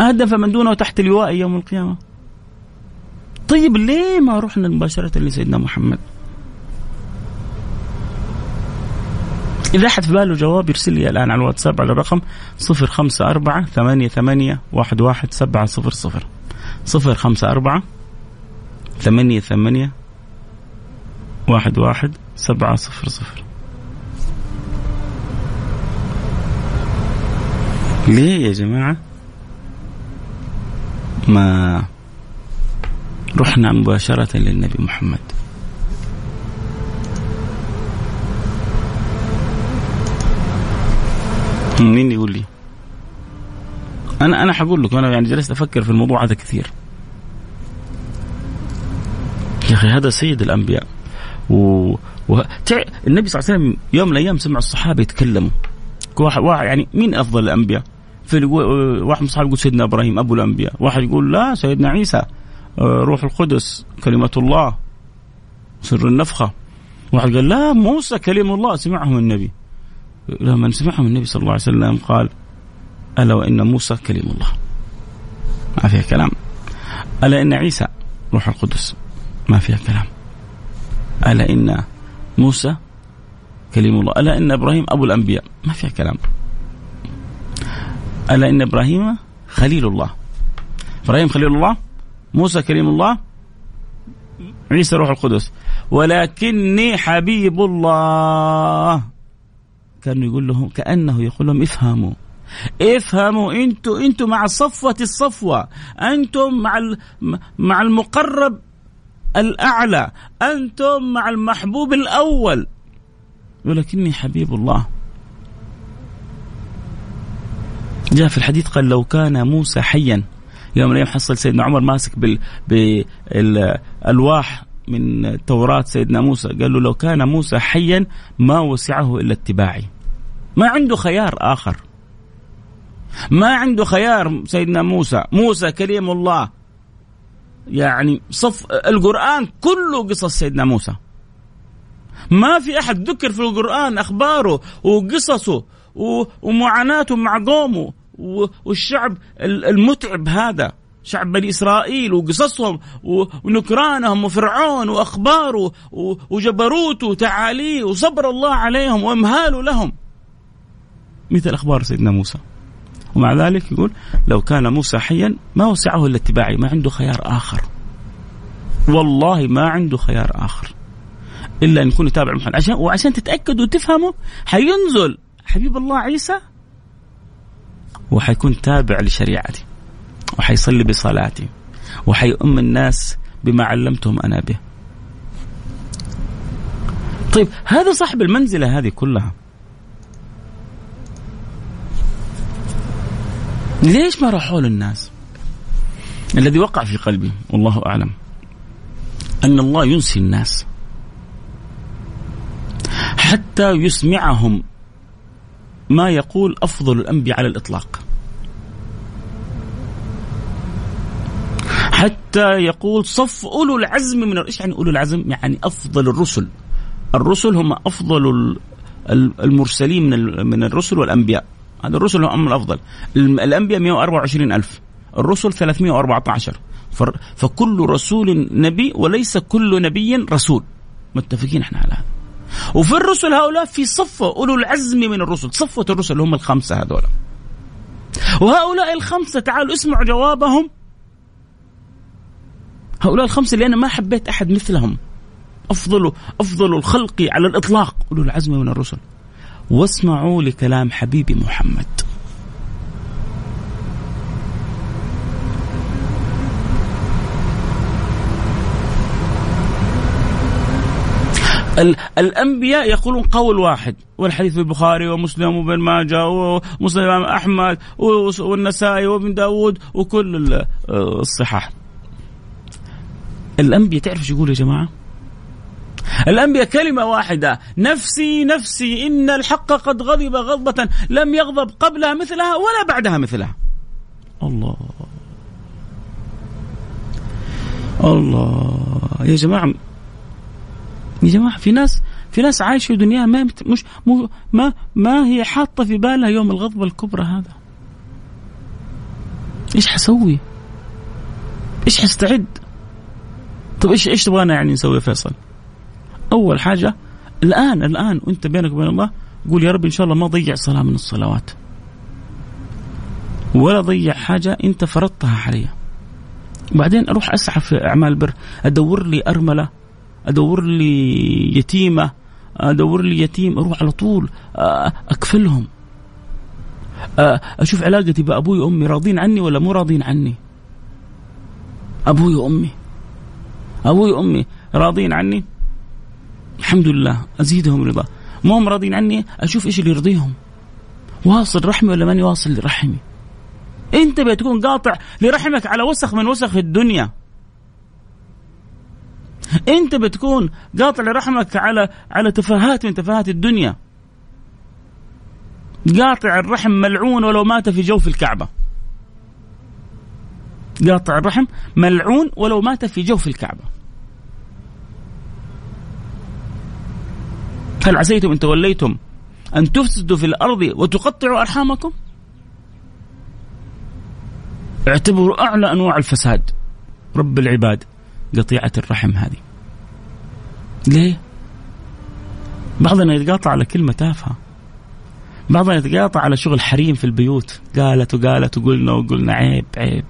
آدم فمن دونه تحت لواء يوم القيامة. طيب ليه ما رحنا مباشرة لسيدنا محمد؟ إذا أحد في باله جواب يرسل لي الآن على الواتساب على الرقم صفر خمسة أربعة ثمانية ثمانية واحد واحد سبعة صفر صفر. صفر خمسة أربعة ثمانية ثمانية واحد واحد سبعة صفر صفر. ليه يا جماعة؟ ما رحنا مباشرة للنبي محمد. مين يقول لي؟ أنا أنا حقول لكم أنا يعني جلست أفكر في الموضوع هذا كثير. يا أخي هذا سيد الأنبياء و... و... تع... النبي صلى الله عليه وسلم يوم من الأيام سمع الصحابة يتكلموا واحد يعني مين أفضل الأنبياء؟ في واحد من الصحابة يقول سيدنا إبراهيم أبو الأنبياء، واحد يقول لا سيدنا عيسى آه، روح القدس كلمة الله سر النفخة. واحد قال لا موسى كلم الله سمعهم النبي. لما سمعهم النبي صلى الله عليه وسلم قال ألا وإن موسى كلم الله. ما فيها كلام. ألا إن عيسى روح القدس ما فيها كلام. ألا إن موسى كلم الله، ألا إن إبراهيم أبو الأنبياء ما فيها كلام. ألا إن إبراهيم خليل الله إبراهيم خليل الله موسى كريم الله عيسى روح القدس ولكني حبيب الله كانه يقول لهم كأنه يقول لهم افهموا. افهموا أنتوا أنتوا مع صفوة الصفوة. أنتم مع مع المقرب الأعلى. أنتم مع المحبوب الأول. ولكني حبيب الله. جاء في الحديث قال لو كان موسى حيا. يوم من الأيام حصل سيدنا عمر ماسك بال بالألواح من توراة سيدنا موسى. قال له لو كان موسى حيا ما وسعه إلا اتباعي. ما عنده خيار آخر. ما عنده خيار سيدنا موسى. موسى كريم الله. يعني صف القرآن كله قصص سيدنا موسى. ما في أحد ذكر في القرآن أخباره وقصصه ومعاناته مع قومه والشعب المتعب هذا. شعب بني إسرائيل وقصصهم ونكرانهم وفرعون وأخباره وجبروته وتعاليه وصبر الله عليهم وإمهاله لهم. مثل أخبار سيدنا موسى. ومع ذلك يقول لو كان موسى حيا ما وسعه إلا اتباعي ما عنده خيار آخر. والله ما عنده خيار آخر. إلا أن يكون يتابع محمد. عشان وعشان تتاكدوا وتفهموا حينزل حبيب الله عيسى وحيكون تابع لشريعتي وحيصلي بصلاتي وحيؤم الناس بما علمتهم أنا به. طيب هذا صاحب المنزلة هذه كلها. ليش ما راحوا للناس؟ الذي وقع في قلبي والله أعلم أن الله ينسي الناس حتى يسمعهم ما يقول أفضل الأنبياء على الإطلاق. حتى يقول صف أولو العزم من إيش يعني أولو العزم؟ يعني أفضل الرسل. الرسل هم أفضل المرسلين من من الرسل والأنبياء. هذا الرسل هم الأفضل. الأنبياء 124 ألف. الرسل 314 فكل رسول نبي وليس كل نبي رسول. متفقين إحنا على هذا. وفي الرسل هؤلاء في صفة أولو العزم من الرسل صفة الرسل هم الخمسة هذول وهؤلاء الخمسة تعالوا اسمعوا جوابهم هؤلاء الخمسة اللي أنا ما حبيت أحد مثلهم أفضل أفضل الخلق على الإطلاق أولو العزم من الرسل واسمعوا لكلام حبيبي محمد الأنبياء يقولون قول واحد والحديث في البخاري ومسلم وابن ماجه ومسلم أحمد والنسائي وابن داود وكل الصحاح الأنبياء تعرف إيش يقول يا جماعة؟ الأنبياء كلمة واحدة نفسي نفسي إن الحق قد غضب غضبة لم يغضب قبلها مثلها ولا بعدها مثلها الله الله يا جماعة يا جماعة في ناس في ناس عايشة دنياها ما مش ما ما هي حاطة في بالها يوم الغضبه الكبرى هذا إيش حسوي؟ إيش حستعد؟ طيب إيش إيش تبغانا يعني نسوي فيصل؟ أول حاجة الآن الآن وأنت بينك وبين الله قول يا رب إن شاء الله ما ضيع صلاة من الصلوات. ولا ضيع حاجة أنت فرضتها علي. بعدين أروح أسعى في أعمال البر أدور لي أرملة أدور لي يتيمة أدور لي يتيم أروح على طول اكفلهم أشوف علاقتي بأبوي وأمي راضين عني ولا مو راضين عني. أبوي وأمي. أبوي وأمي راضين عني. الحمد لله أزيدهم رضا. ما هم راضين عني؟ أشوف إيش اللي يرضيهم. واصل رحمي ولا ماني واصل لرحمي؟ أنت بتكون قاطع لرحمك على وسخ من وسخ الدنيا. أنت بتكون قاطع لرحمك على على تفاهات من تفاهات الدنيا. قاطع الرحم ملعون ولو مات في جوف الكعبة. قاطع الرحم ملعون ولو مات في جوف الكعبة. هل عسيتم إن توليتم أن تفسدوا في الأرض وتقطعوا أرحامكم؟ اعتبروا أعلى أنواع الفساد. رب العباد قطيعة الرحم هذه. ليه؟ بعضنا يتقاطع على كلمة تافهة. بعضنا يتقاطع على شغل حريم في البيوت. قالت وقالت وقلنا وقلنا عيب عيب.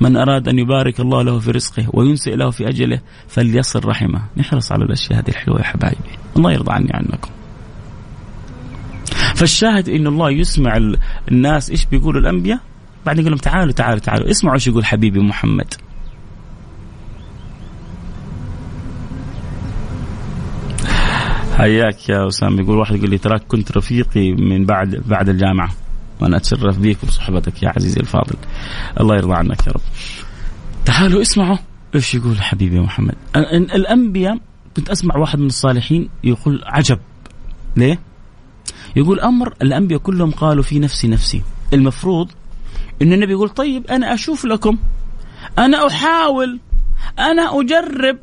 من أراد أن يبارك الله له في رزقه وينسئ له في أجله فليصل رحمه. نحرص على الأشياء هذه الحلوة يا حبايبي. الله يرضى عني عنكم فالشاهد إن الله يسمع الناس. إيش بيقولوا الأنبياء؟ بعدين يقول لهم تعالوا تعالوا تعالوا. اسمعوا إيش يقول حبيبي محمد. حياك يا أسامة. يقول واحد يقول لي تراك كنت رفيقي من بعد بعد الجامعة. وأنا أتشرف بك وبصحبتك يا عزيزي الفاضل. الله يرضى عنك يا رب. تعالوا اسمعوا إيش يقول حبيبي محمد. الأنبياء كنت أسمع واحد من الصالحين يقول عجب. ليه؟ يقول أمر الأنبياء كلهم قالوا في نفسي نفسي. المفروض إن النبي يقول طيب أنا أشوف لكم. أنا أحاول. أنا أجرب.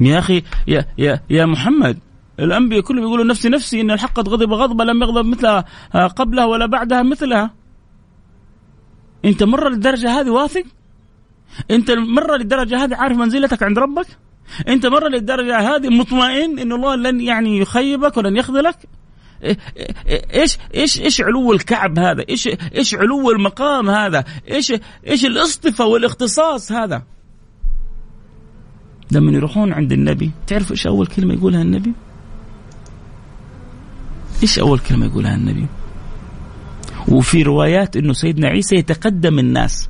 يا أخي يا يا يا محمد الأنبياء كلهم يقولوا نفسي نفسي إن الحق قد غضب غضبة لم يغضب مثلها قبلها ولا بعدها مثلها أنت مرة للدرجة هذه واثق أنت مرة للدرجة هذه عارف منزلتك عند ربك أنت مرة للدرجة هذه مطمئن إن الله لن يعني يخيبك ولن يخذلك إيش إيش إيش علو الكعب هذا؟ إيش إيش علو المقام هذا؟ إيش إيش الاصطفاء والاختصاص هذا؟ لما يروحون عند النبي تعرف إيش أول كلمة يقولها النبي؟ إيش أول كلمة يقولها النبي؟ وفي روايات إنه سيدنا عيسى يتقدم الناس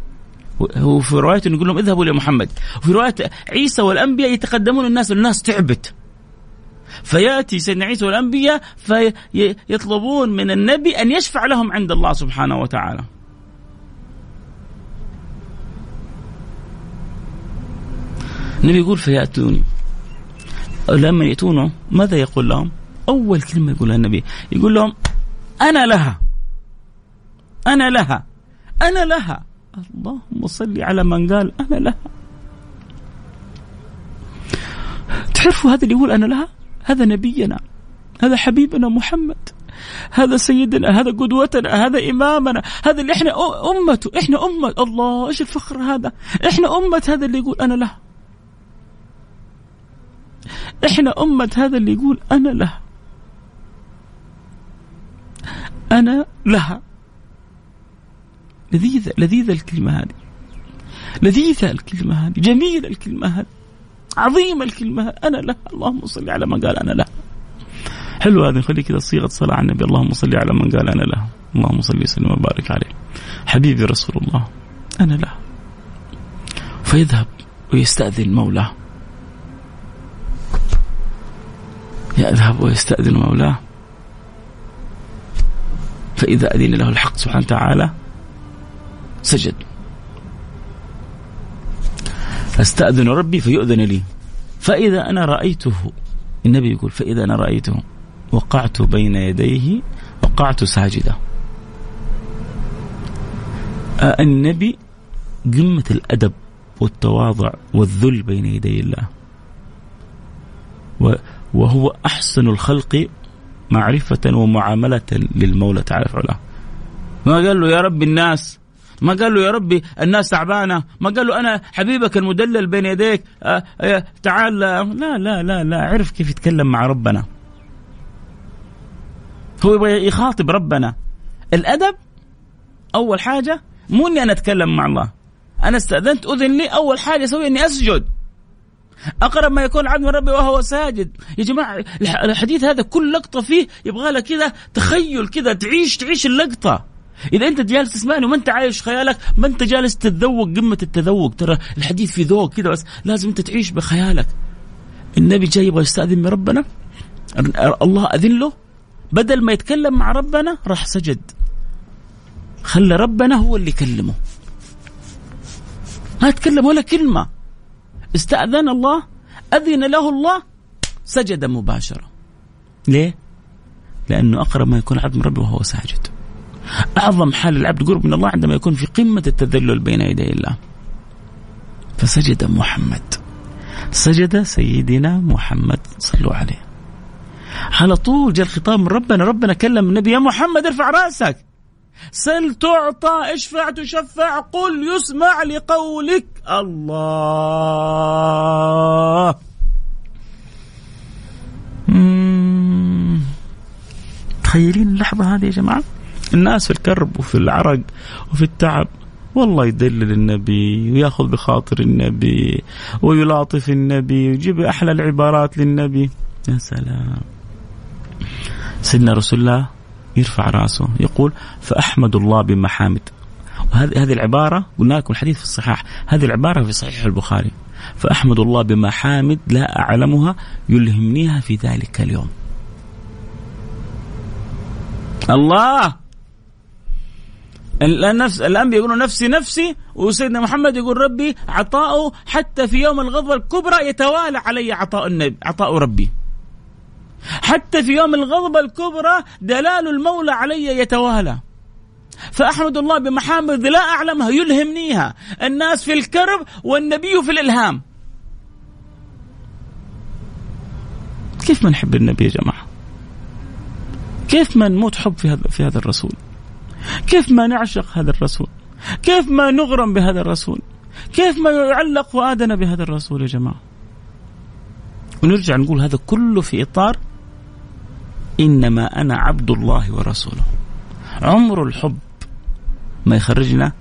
وفي رواية يقول لهم اذهبوا لمحمد وفي رواية عيسى والأنبياء يتقدمون الناس الناس تعبت فيأتي سيدنا عيسى والأنبياء فيطلبون من النبي أن يشفع لهم عند الله سبحانه وتعالى. النبي يقول فيأتوني لما يأتونه ماذا يقول لهم؟ أول كلمة يقولها النبي. يقول لهم أنا لها. أنا لها. أنا لها. اللهم صل على من قال أنا لها. تعرفوا هذا اللي يقول أنا لها؟ هذا نبينا. هذا حبيبنا محمد. هذا سيدنا هذا قدوتنا هذا إمامنا. هذا اللي إحنا أمته إحنا أمة. الله إيش الفخر هذا؟ إحنا أمة هذا اللي يقول أنا له إحنا أمة هذا اللي يقول أنا له أنا لها. لذيذة لذيذة الكلمة هذه. لذيذة الكلمة هذه جميلة الكلمة هذه عظيمة الكلمة أنا له اللهم صل على من قال أنا له حلو هذا نخلي كذا صيغة صلاة على النبي. اللهم صل على من قال أنا له اللهم صل وسلم وبارك عليه. حبيبي رسول الله أنا له فيذهب ويستأذن مولاه. يذهب ويستأذن مولاه. فإذا أذن له الحق سبحانه وتعالى سجد. فاستأذن ربي فيؤذن لي. فإذا أنا رأيته النبي يقول فإذا أنا رأيته وقعت بين يديه وقعت ساجدا النبي قمة الأدب والتواضع والذل بين يدي الله. وهو أحسن الخلق معرفة ومعاملة للمولى تعالى علاه ما قال له يا رب الناس ما قال له يا ربي الناس تعبانة ما قال له أنا حبيبك المدلل بين يديك آه آه تعال لا لا لا لا عرف كيف يتكلم مع ربنا. هو يبغى يخاطب ربنا. الأدب أول حاجة مو إني أنا أتكلم مع الله. أنا استأذنت أذن لي أول حاجة أسوي إني أسجد. أقرب ما يكون عبد من ربي وهو ساجد. يا جماعة الحديث هذا كل لقطة فيه يبغى لك كذا تخيل كذا تعيش تعيش اللقطة. إذا أنت جالس تسمعني وما أنت عايش خيالك ما أنت جالس تتذوق قمة التذوق. ترى الحديث في ذوق كذا بس لازم أنت تعيش بخيالك. النبي جاي يبغى يستأذن من ربنا. الله أذن له. بدل ما يتكلم مع ربنا راح سجد. خلى ربنا هو اللي يكلمه. ما يتكلم ولا كلمة. استأذن الله أذن له الله سجد مباشرة. ليه؟ لأنه أقرب ما يكون عبد من ربه وهو ساجد. أعظم حال العبد قرب من الله عندما يكون في قمة التذلل بين يدي الله. فسجد محمد. سجد سيدنا محمد صلوا عليه. على طول جاء الخطاب من ربنا ربنا كلم النبي يا محمد ارفع رأسك. سل تعطى اشفع تشفع قل يسمع لقولك. الله. تخيلين اللحظة هذه يا جماعة؟ الناس في الكرب وفي العرق وفي التعب. والله يدلل النبي ويأخذ بخاطر النبي ويلاطف النبي ويجيب أحلى العبارات للنبي. يا سلام. سيدنا رسول الله يرفع راسه يقول فأحمد الله بمحامد. وهذه هذه العبارة قلنا لكم الحديث في الصحاح هذه العبارة في صحيح البخاري. فأحمد الله بمحامد لا أعلمها يلهمنيها في ذلك اليوم. الله! النفس الأنبياء يقولون نفسي نفسي وسيدنا محمد يقول ربي عطاؤه حتى في يوم الغضبه الكبرى يتوالى علي عطاء النبي عطاء ربي. حتى في يوم الغضبه الكبرى دلال المولى علي يتوالى. فأحمد الله بمحامد لا أعلمها يلهمنيها. الناس في الكرب والنبي في الإلهام. كيف ما نحب النبي يا جماعة؟ كيف ما نموت حب في هذا في هذا الرسول؟ كيف ما نعشق هذا الرسول؟ كيف ما نغرم بهذا الرسول؟ كيف ما يعلق فؤادنا بهذا الرسول يا جماعة؟ ونرجع نقول هذا كله في إطار إنما أنا عبد الله ورسوله. عمر الحب ما يخرجنا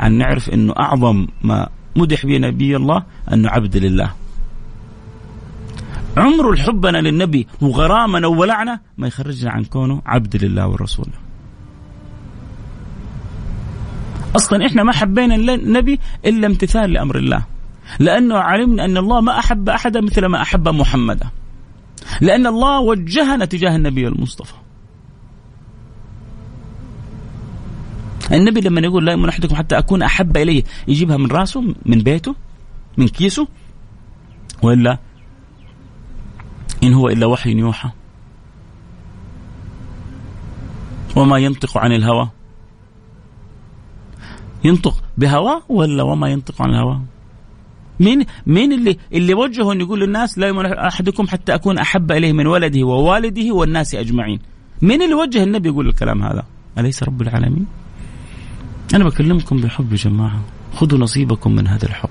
عن نعرف أنه أعظم ما مدح به نبي الله أنه عبد لله. عمر الحبنا للنبي وغرامنا وولعنا ما يخرجنا عن كونه عبد لله ورسوله. أصلا إحنا ما حبينا النبي إلا امتثال لأمر الله. لأنه علمنا أن الله ما أحب أحدا مثل ما أحب محمدا. لأن الله وجهنا تجاه النبي المصطفى. النبي لما يقول لا يؤمن أحدكم حتى أكون أحب إليه يجيبها من راسه من بيته من كيسه وإلا إن هو إلا وحي يوحى. وما ينطق عن الهوى. ينطق بهواه ولا وما ينطق عن الهوى؟ مين مين اللي اللي وجهه إنه يقول للناس لا يؤمن أحدكم حتى أكون أحب إليه من ولده ووالده والناس أجمعين. مين اللي وجه النبي يقول الكلام هذا؟ أليس رب العالمين؟ أنا بكلمكم بحب يا جماعة. خذوا نصيبكم من هذا الحب.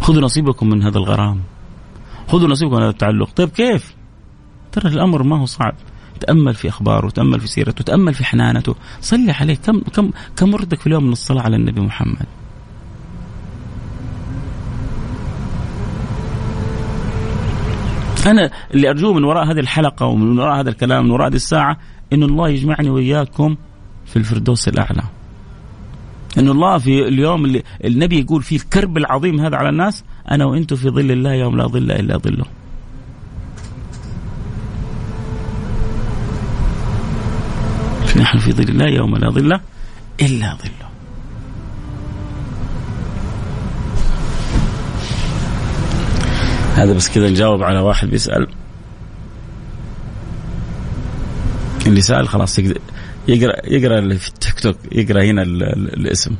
خذوا نصيبكم من هذا الغرام. خذوا نصيبكم من هذا التعلق. طيب كيف؟ ترى الأمر ما هو صعب. تأمل في أخباره تأمل في سيرته تأمل في حنانته. صلي عليه. كم كم كم وردك في اليوم من الصلاة على النبي محمد؟ أنا اللي أرجوه من وراء هذه الحلقة ومن وراء هذا الكلام من وراء هذه الساعة إن الله يجمعني وإياكم في الفردوس الأعلى. إن الله في اليوم اللي النبي يقول فيه الكرب العظيم هذا على الناس أنا وإنتم في ظل الله يوم لا ظل إلا ظله. نحن في ظل الله يوم لا ظل إلا ظله. هذا بس كذا نجاوب على واحد بيسأل. اللي سأل خلاص يقرأ يقرأ اللي في التيك توك يقرأ هنا الاسم.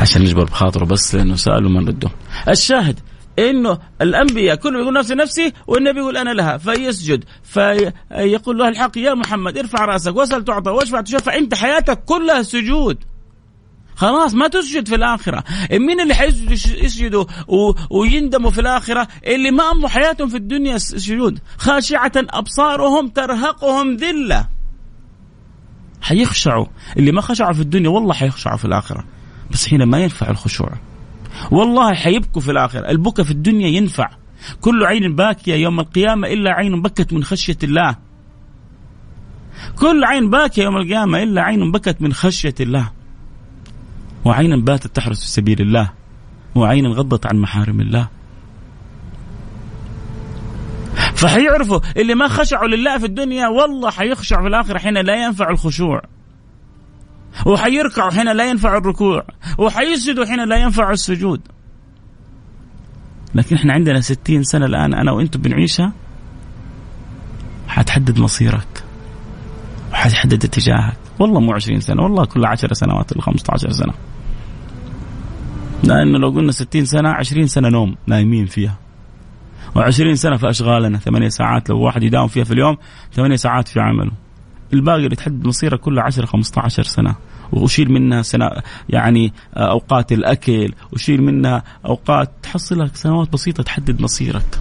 عشان نجبر بخاطره بس لأنه سأل وما نرده. الشاهد إنه الأنبياء كلهم يقول نفسي نفسي والنبي يقول أنا لها. فيسجد. فيقول له الحق يا محمد ارفع رأسك واسأل تعطى واشفع تشفع انت حياتك كلها سجود. خلاص ما تسجد في الآخرة. مين اللي حيسجدوا ويندموا في الآخرة؟ اللي ما أموا حياتهم في الدنيا سجود. خاشعة أبصارهم ترهقهم ذلة. حيخشعوا. اللي ما خشعوا في الدنيا والله حيخشعوا في الآخرة. بس هنا ما ينفع الخشوع. والله حيبكوا في الآخرة. البكاء في الدنيا ينفع. كل عين باكية يوم القيامة إلا عين بكت من خشية الله. كل عين باكية يوم القيامة إلا عين بكت من خشية الله. وعين باتت تحرس في سبيل الله وعين غضت عن محارم الله. فحيعرفوا اللي ما خشعوا لله في الدنيا والله حيخشع في الآخرة حين لا ينفع الخشوع. وحيركعوا حين لا ينفع الركوع. وحيسجدوا حين لا ينفع السجود. لكن إحنا عندنا ستين سنة الآن أنا وأنتم بنعيشها حتحدد مصيرك وحتحدد اتجاهك. والله مو عشرين سنة والله كل عشر سنوات ولا خمسة عشر سنة. لأنه لو قلنا ستين سنة عشرين سنة نوم نايمين فيها. وعشرين سنة في أشغالنا ثمانية ساعات لو واحد يداوم فيها في اليوم ثمانية ساعات في عمله. الباقي اللي تحدد مصيره كله 10 15 سنة. وشيل منها سنة يعني أوقات الأكل وشيل منها أوقات تحصلها سنوات بسيطة تحدد مصيرك.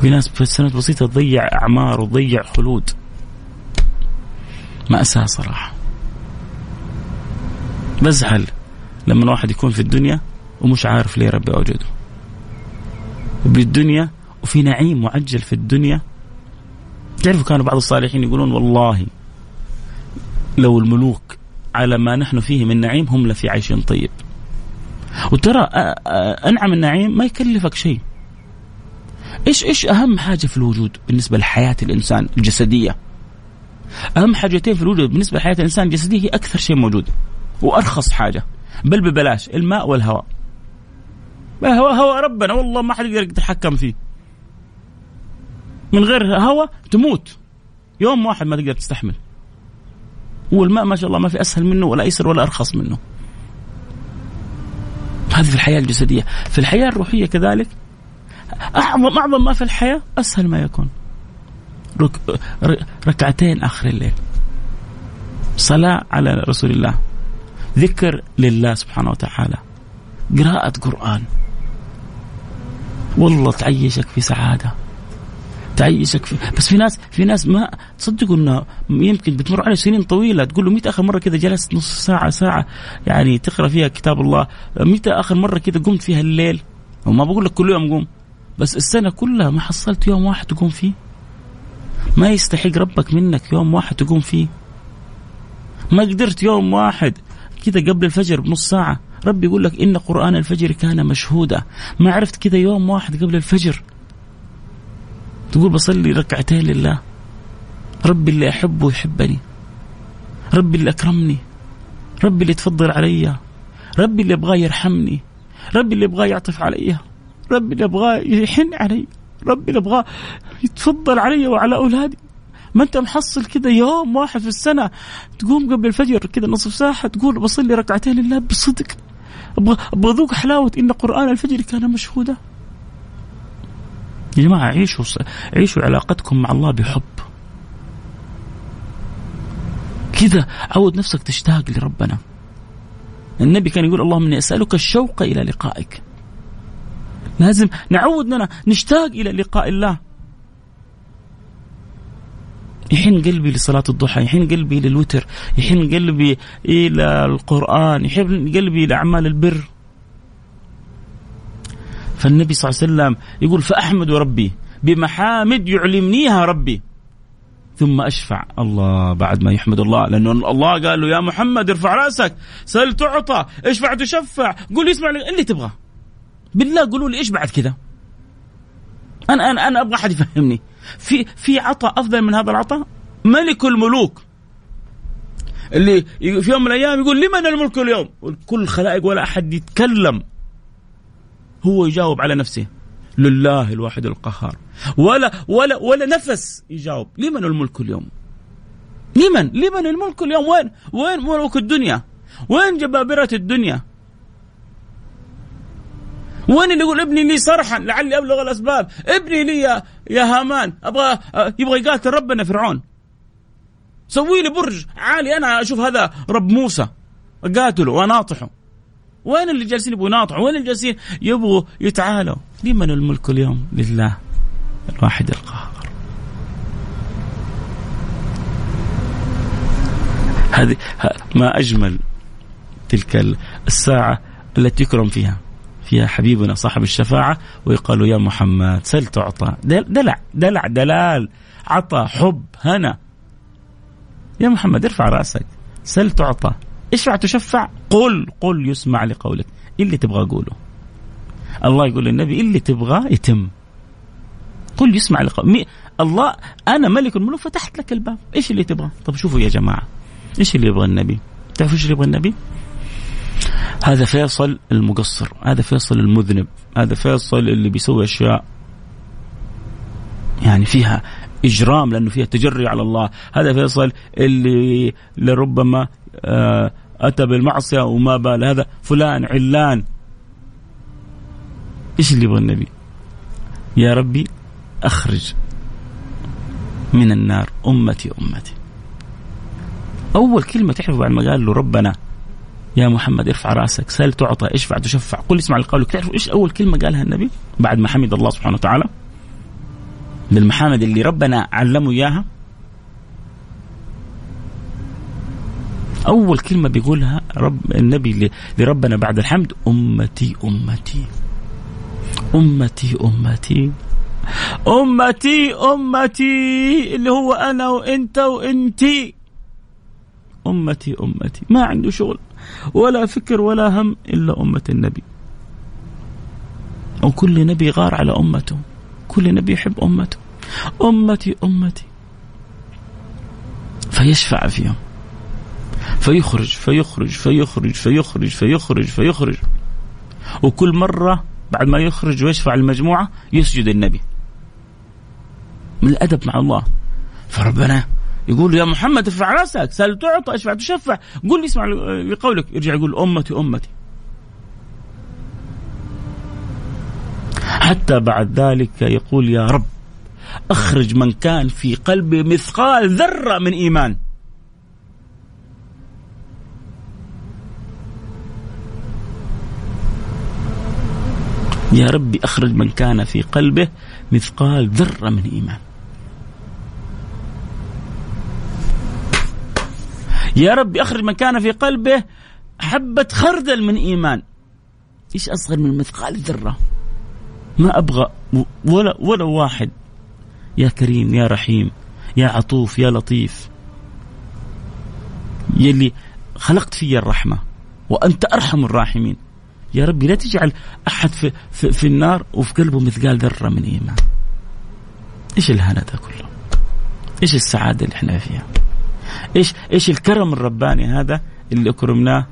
في ناس في سنوات بسيطة تضيع أعمار وتضيع خلود مأساة صراحة. بزعل لما واحد يكون في الدنيا ومش عارف ليه ربي أوجده. بالدنيا وفي نعيم معجل في الدنيا. تعرفوا كانوا بعض الصالحين يقولون والله لو الملوك على ما نحن فيه من نعيم هم لفي عيش طيب. وترى أنعم النعيم ما يكلفك شيء. إيش إيش أهم حاجة في الوجود بالنسبة لحياة الإنسان الجسدية؟ أهم حاجتين في الوجود بالنسبة لحياة الإنسان الجسدية هي أكثر شيء موجود. وأرخص حاجة. بل ببلاش الماء والهواء. هواء هواء ربنا والله ما حد يقدر يتحكم فيه. من غير هواء تموت. يوم واحد ما تقدر تستحمل. والماء ما شاء الله ما في أسهل منه ولا ايسر ولا أرخص منه. هذه في الحياة الجسدية. في الحياة الروحية كذلك اعظم اعظم ما في الحياة أسهل ما يكون. رك... ركعتين آخر الليل. صلاة على رسول الله. ذكر لله سبحانه وتعالى. قراءة قرآن. والله تعيشك في سعادة. تعيشك في بس في ناس في ناس ما تصدقوا إنه يمكن بتمر عليه سنين طويلة تقول له متى آخر مرة كذا جلست نص ساعة ساعة يعني تقرأ فيها كتاب الله. متى آخر مرة كذا قمت فيها الليل. وما بقول لك كل يوم قوم. بس السنة كلها ما حصلت يوم واحد تقوم فيه. ما يستحق ربك منك يوم واحد تقوم فيه. ما قدرت يوم واحد كذا قبل الفجر بنص ساعة. ربي يقول لك إن قرآن الفجر كان مشهودا. ما عرفت كذا يوم واحد قبل الفجر. تقول بصلي ركعتين لله. ربي اللي أحبه يحبني. ربي اللي أكرمني. ربي اللي تفضل علي. ربي اللي يبغاه يرحمني. ربي اللي يبغاه يعطف علي. ربي اللي يبغاه يحن علي. ربي اللي يبغاه يتفضل علي وعلى أولادي. ما انت محصل كذا يوم واحد في السنة تقوم قبل الفجر كذا نصف ساعة تقول بصلي ركعتين لله بصدق. أبغى أبغى أذوق حلاوة إن قرآن الفجر كان مشهودا. يا جماعة عيشوا عيشوا علاقتكم مع الله بحب. كذا عود نفسك تشتاق لربنا. النبي كان يقول اللهم إني أسألك الشوق إلى لقائك. لازم نعود إننا نشتاق إلى لقاء الله. يحن قلبي لصلاة الضحى يحن قلبي للوتر يحن قلبي إلى القرآن يحن قلبي لأعمال البر. فالنبي صلى الله عليه وسلم يقول فأحمد ربي بمحامد يعلمنيها ربي. ثم أشفع الله بعد ما يحمد الله لأنه الله قال له يا محمد ارفع رأسك سل تعطى اشفع تشفع قول اسمع اللي تبغاه بالله قولوا لي إيش بعد كذا؟ أنا أنا أنا أبغى أحد يفهمني. في في عطاء أفضل من هذا العطاء ملك الملوك. اللي في يوم من الأيام يقول لمن الملك اليوم؟ كل الخلائق ولا أحد يتكلم. هو يجاوب على نفسه. لله الواحد القهار. ولا ولا ولا نفس يجاوب لمن الملك اليوم؟ لمن؟ لمن الملك اليوم؟ وين وين ملوك الدنيا؟ وين جبابرة الدنيا؟ وين اللي يقول ابني لي صرحا؟ لعلي أبلغ الأسباب. ابني لي يا, يا هامان. أبغى يبغى يقاتل ربنا فرعون. سوي لي برج. عالي أنا أشوف هذا رب موسى. أقاتله وأناطحه. وين اللي جالسين يبغوا يناطحوا؟ وين اللي جالسين يبغوا يتعالوا؟ لمن الملك اليوم؟ لله الواحد القهار. هذه ما أجمل تلك الساعة التي يكرم فيها. فيها حبيبنا صاحب الشفاعة ويقال يا محمد سل تعطى. دلع دلع دلال عطى حب هنا. يا محمد ارفع رأسك. سل تعطى. اشفع تشفع. قل قل يسمع لقولك. اللي تبغى قوله الله يقول للنبي اللي تبغاه يتم. قل يسمع لقولك الله أنا ملك الملوك فتحت لك الباب. إيش اللي تبغى؟ طب شوفوا يا جماعة. إيش اللي يبغى النبي؟ تعرفوا إيش اللي يبغى النبي؟ هذا فيصل المقصر هذا فيصل المذنب هذا فيصل اللي بيسوي أشياء يعني فيها إجرام لأنه فيها تجري على الله. هذا فيصل اللي لربما آه، أتى بالمعصية وما بال هذا فلان علان. إيش اللي يبغى النبي؟ يا ربي أخرج من النار أمتي أمتي. أول كلمة تعرف بعد ما قال له ربنا. يا محمد ارفع رأسك سل تعطى اشفع تشفع. قل اسمع لقولك تعرفوا إيش أول كلمة قالها النبي؟ بعد ما حمد الله سبحانه وتعالى؟ من المحامد اللي ربنا علمه إياها؟ أول كلمة بيقولها رب النبي لربنا بعد الحمد أمتي أمتي. أمتي أمتي. أمتي أمتي. اللي هو أنا وأنت وأنتي. أمتي أمتي. ما عنده شغل. ولا فكر ولا هم إلا أمة النبي. وكل نبي غار على أمته. كل نبي يحب أمته. أمتي أمتي. فيشفع فيهم. فيخرج فيخرج فيخرج فيخرج فيخرج فيخرج. وكل مرة بعد ما يخرج ويشفع المجموعة يسجد النبي. من الأدب مع الله. فربنا يقول يا محمد ارفع راسك سل تعطى اشفع تشفع. قل اسمع لقولك. يرجع يقول أمتي أمتي. حتى بعد ذلك يقول يا رب أخرج من كان في قلبه مثقال ذرة من إيمان. يا ربي أخرج من كان في قلبه مثقال ذرة من إيمان. يا ربي أخرج من كان في قلبه حبة خردل من إيمان. إيش أصغر من مثقال ذرة؟ ما أبغى ولا ولا واحد. يا كريم يا رحيم يا عطوف يا لطيف. يلي خلقت في الرحمة وأنت أرحم الراحمين. يا ربي لا تجعل أحد في, في, في النار وفي قلبه مثقال ذرة من إيمان. إيش الهنا ده كله؟ إيش السعادة اللي إحنا فيها؟ إيش إيش الكرم الرباني هذا اللي أكرمناه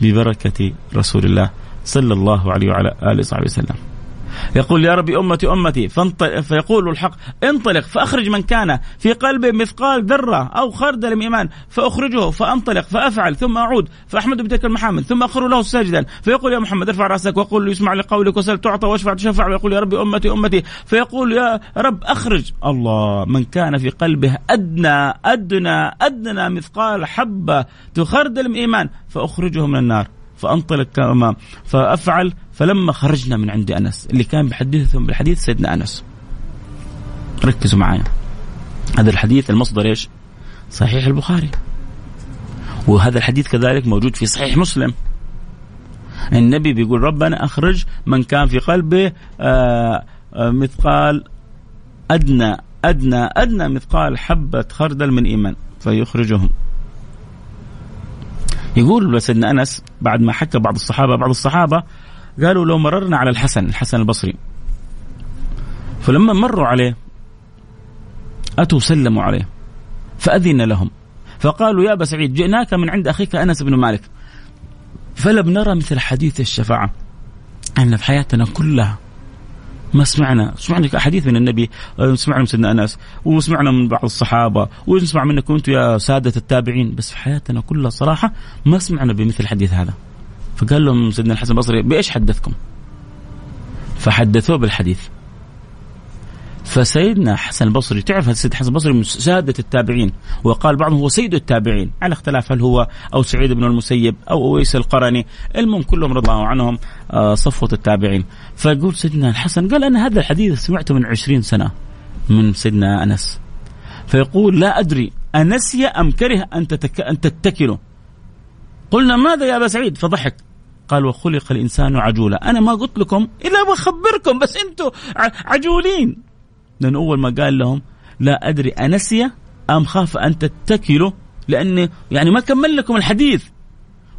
ببركة رسول الله صلى الله عليه وعلى آله وصحبه وسلم. يقول يا ربي أمتي أمتي فيقول الحق انطلق فأخرج من كان في قلبه مثقال ذرة أو خردل من إيمان فأخرجه فأنطلق فأفعل ثم أعود فأحمد بتلك المحامد ثم أخر له ساجدا فيقول يا محمد ارفع رأسك وقل يسمع لقولك وسل تعطى واشفع تشفع ويقول يا ربي أمتي أمتي فيقول يا رب أخرج. الله من كان في قلبه أدنى أدنى أدنى مثقال حبة تخردل من إيمان فأخرجه من النار. فأنطلق كما فأفعل فلما خرجنا من عند أنس اللي كان بيحدثهم بالحديث سيدنا أنس. ركزوا معايا. هذا الحديث المصدر إيش؟ صحيح البخاري. وهذا الحديث كذلك موجود في صحيح مسلم. النبي بيقول ربنا أخرج من كان في قلبه آآ آه، آآ آه، مثقال ادنى ادنى أدنى مثقال حبة خردل من إيمان. فيخرجهم. يقول سيدنا أنس بعد ما حكى بعض الصحابة بعض الصحابة قالوا لو مررنا على الحسن الحسن البصري. فلما مروا عليه أتوا سلموا عليه فأذن لهم. فقالوا يا أبا سعيد جئناك من عند أخيك أنس بن مالك. فلم نرى مثل حديث الشفاعة أن في حياتنا كلها ما سمعنا. سمعنا احاديث من النبي آه، سمعنا من سيدنا أنس وسمعنا من بعض الصحابة ونسمع منكم أنتم يا سادة التابعين بس في حياتنا كلها صراحة ما سمعنا بمثل الحديث هذا. فقال لهم سيدنا الحسن البصري بإيش حدثكم؟ فحدثوه بالحديث. فسيدنا حسن البصري تعرف سيدنا حسن البصري من سادة التابعين وقال بعضهم هو سيد التابعين على اختلاف هل هو أو سعيد بن المسيب أو أويس القرني المهم كلهم رضي الله عنهم آه، صفوة التابعين. فيقول سيدنا الحسن قال أنا هذا الحديث سمعته من عشرين سنة من سيدنا أنس. فيقول لا أدري أنسي أم كره أن, تتك... أن تتكلوا قلنا ماذا يا أبا سعيد؟ فضحك. قال وخلق الإنسان عجولا. أنا ما قلت لكم إلا بخبركم بس أنتم عجولين. لأنه أول ما قال لهم لا أدري أنسي أم خاف أن تتكلوا لأني يعني ما كمل لكم الحديث.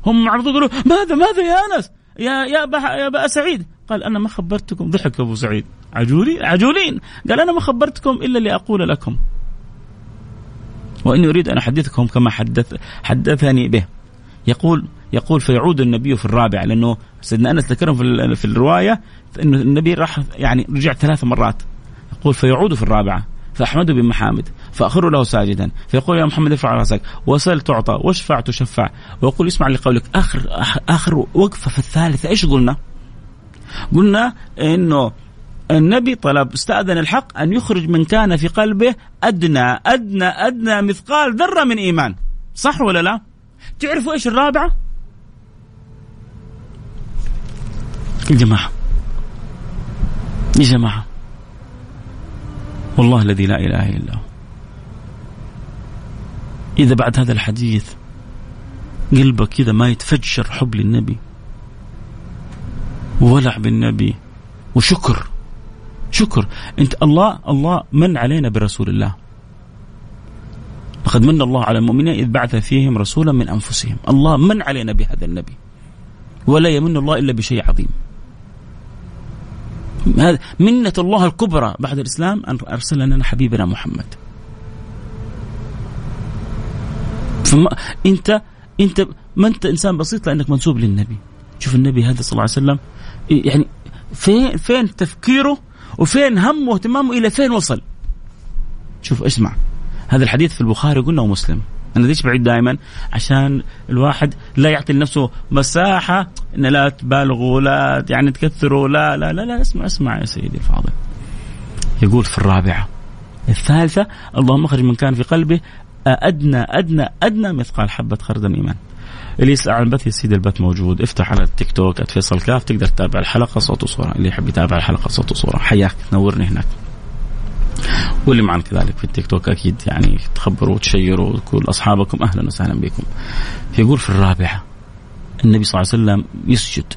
هم على طول يقولوا ماذا ماذا يا أنس؟ يا يا أبا يا أبا سعيد. قال أنا ما خبرتكم. ضحك أبو سعيد. عجولين عجولين. قال أنا ما خبرتكم إلا لأقول لكم. وإني أريد أن أحدثكم كما حدث حدثني به. يقول يقول فيعود النبي في الرابع لأنه سيدنا أنس ذكرهم في, في الرواية أنه النبي راح يعني رجع ثلاث مرات. يقول فيعود في الرابعة فأحمده بمحامد فأخر له ساجدا فيقول يا محمد ارفع رأسك وسل تعطى واشفع تشفع ويقول اسمع لقولك آخر آخر وقفة في الثالثة إيش قلنا؟ قلنا إنه النبي طلب استأذن الحق أن يخرج من كان في قلبه أدنى أدنى أدنى مثقال ذرة من إيمان. صح ولا لا؟ تعرفوا إيش الرابعة؟ يا جماعة يا جماعة والله الذي لا إله إلا هو. إذا بعد هذا الحديث قلبك كذا ما يتفجر حب للنبي وولع بالنبي وشكر. شكر. أنت الله الله من علينا برسول الله. لقد من الله على المؤمنين إذ بعث فيهم رسولا من أنفسهم. الله من علينا بهذا النبي. ولا يمن الله إلا بشيء عظيم. هذا منة الله الكبرى. بعد الإسلام أن أرسل لنا حبيبنا محمد. فما أنت أنت ما أنت إنسان بسيط لأنك منسوب للنبي. شوف النبي هذا صلى الله عليه وسلم يعني فين فين تفكيره وفين همه واهتمامه إلى فين وصل؟ شوف اسمع. هذا الحديث في البخاري قلنا ومسلم. أنا ليش بعيد دائما؟ عشان الواحد لا يعطي لنفسه مساحة ان لا تبالغوا لا يعني تكثروا لا لا لا لا اسمع اسمع يا سيدي الفاضل. يقول في الرابعة الثالثة اللهم اخرج من كان في قلبه ادنى أدنى أدنى مثقال حبة خردل ايمان اللي يسال عن البث؟ يا سيدي البث موجود. افتح على التيك توك @فيصل كاف تقدر تتابع الحلقة صوت وصورة. اللي يحب يتابع الحلقة صوت وصورة. حياك تنورني هناك. واللي معنا كذلك في التيك توك أكيد يعني تخبروا وتشيروا كل أصحابكم أهلا وسهلا بكم. يقول في الرابعة النبي صلى الله عليه وسلم يسجد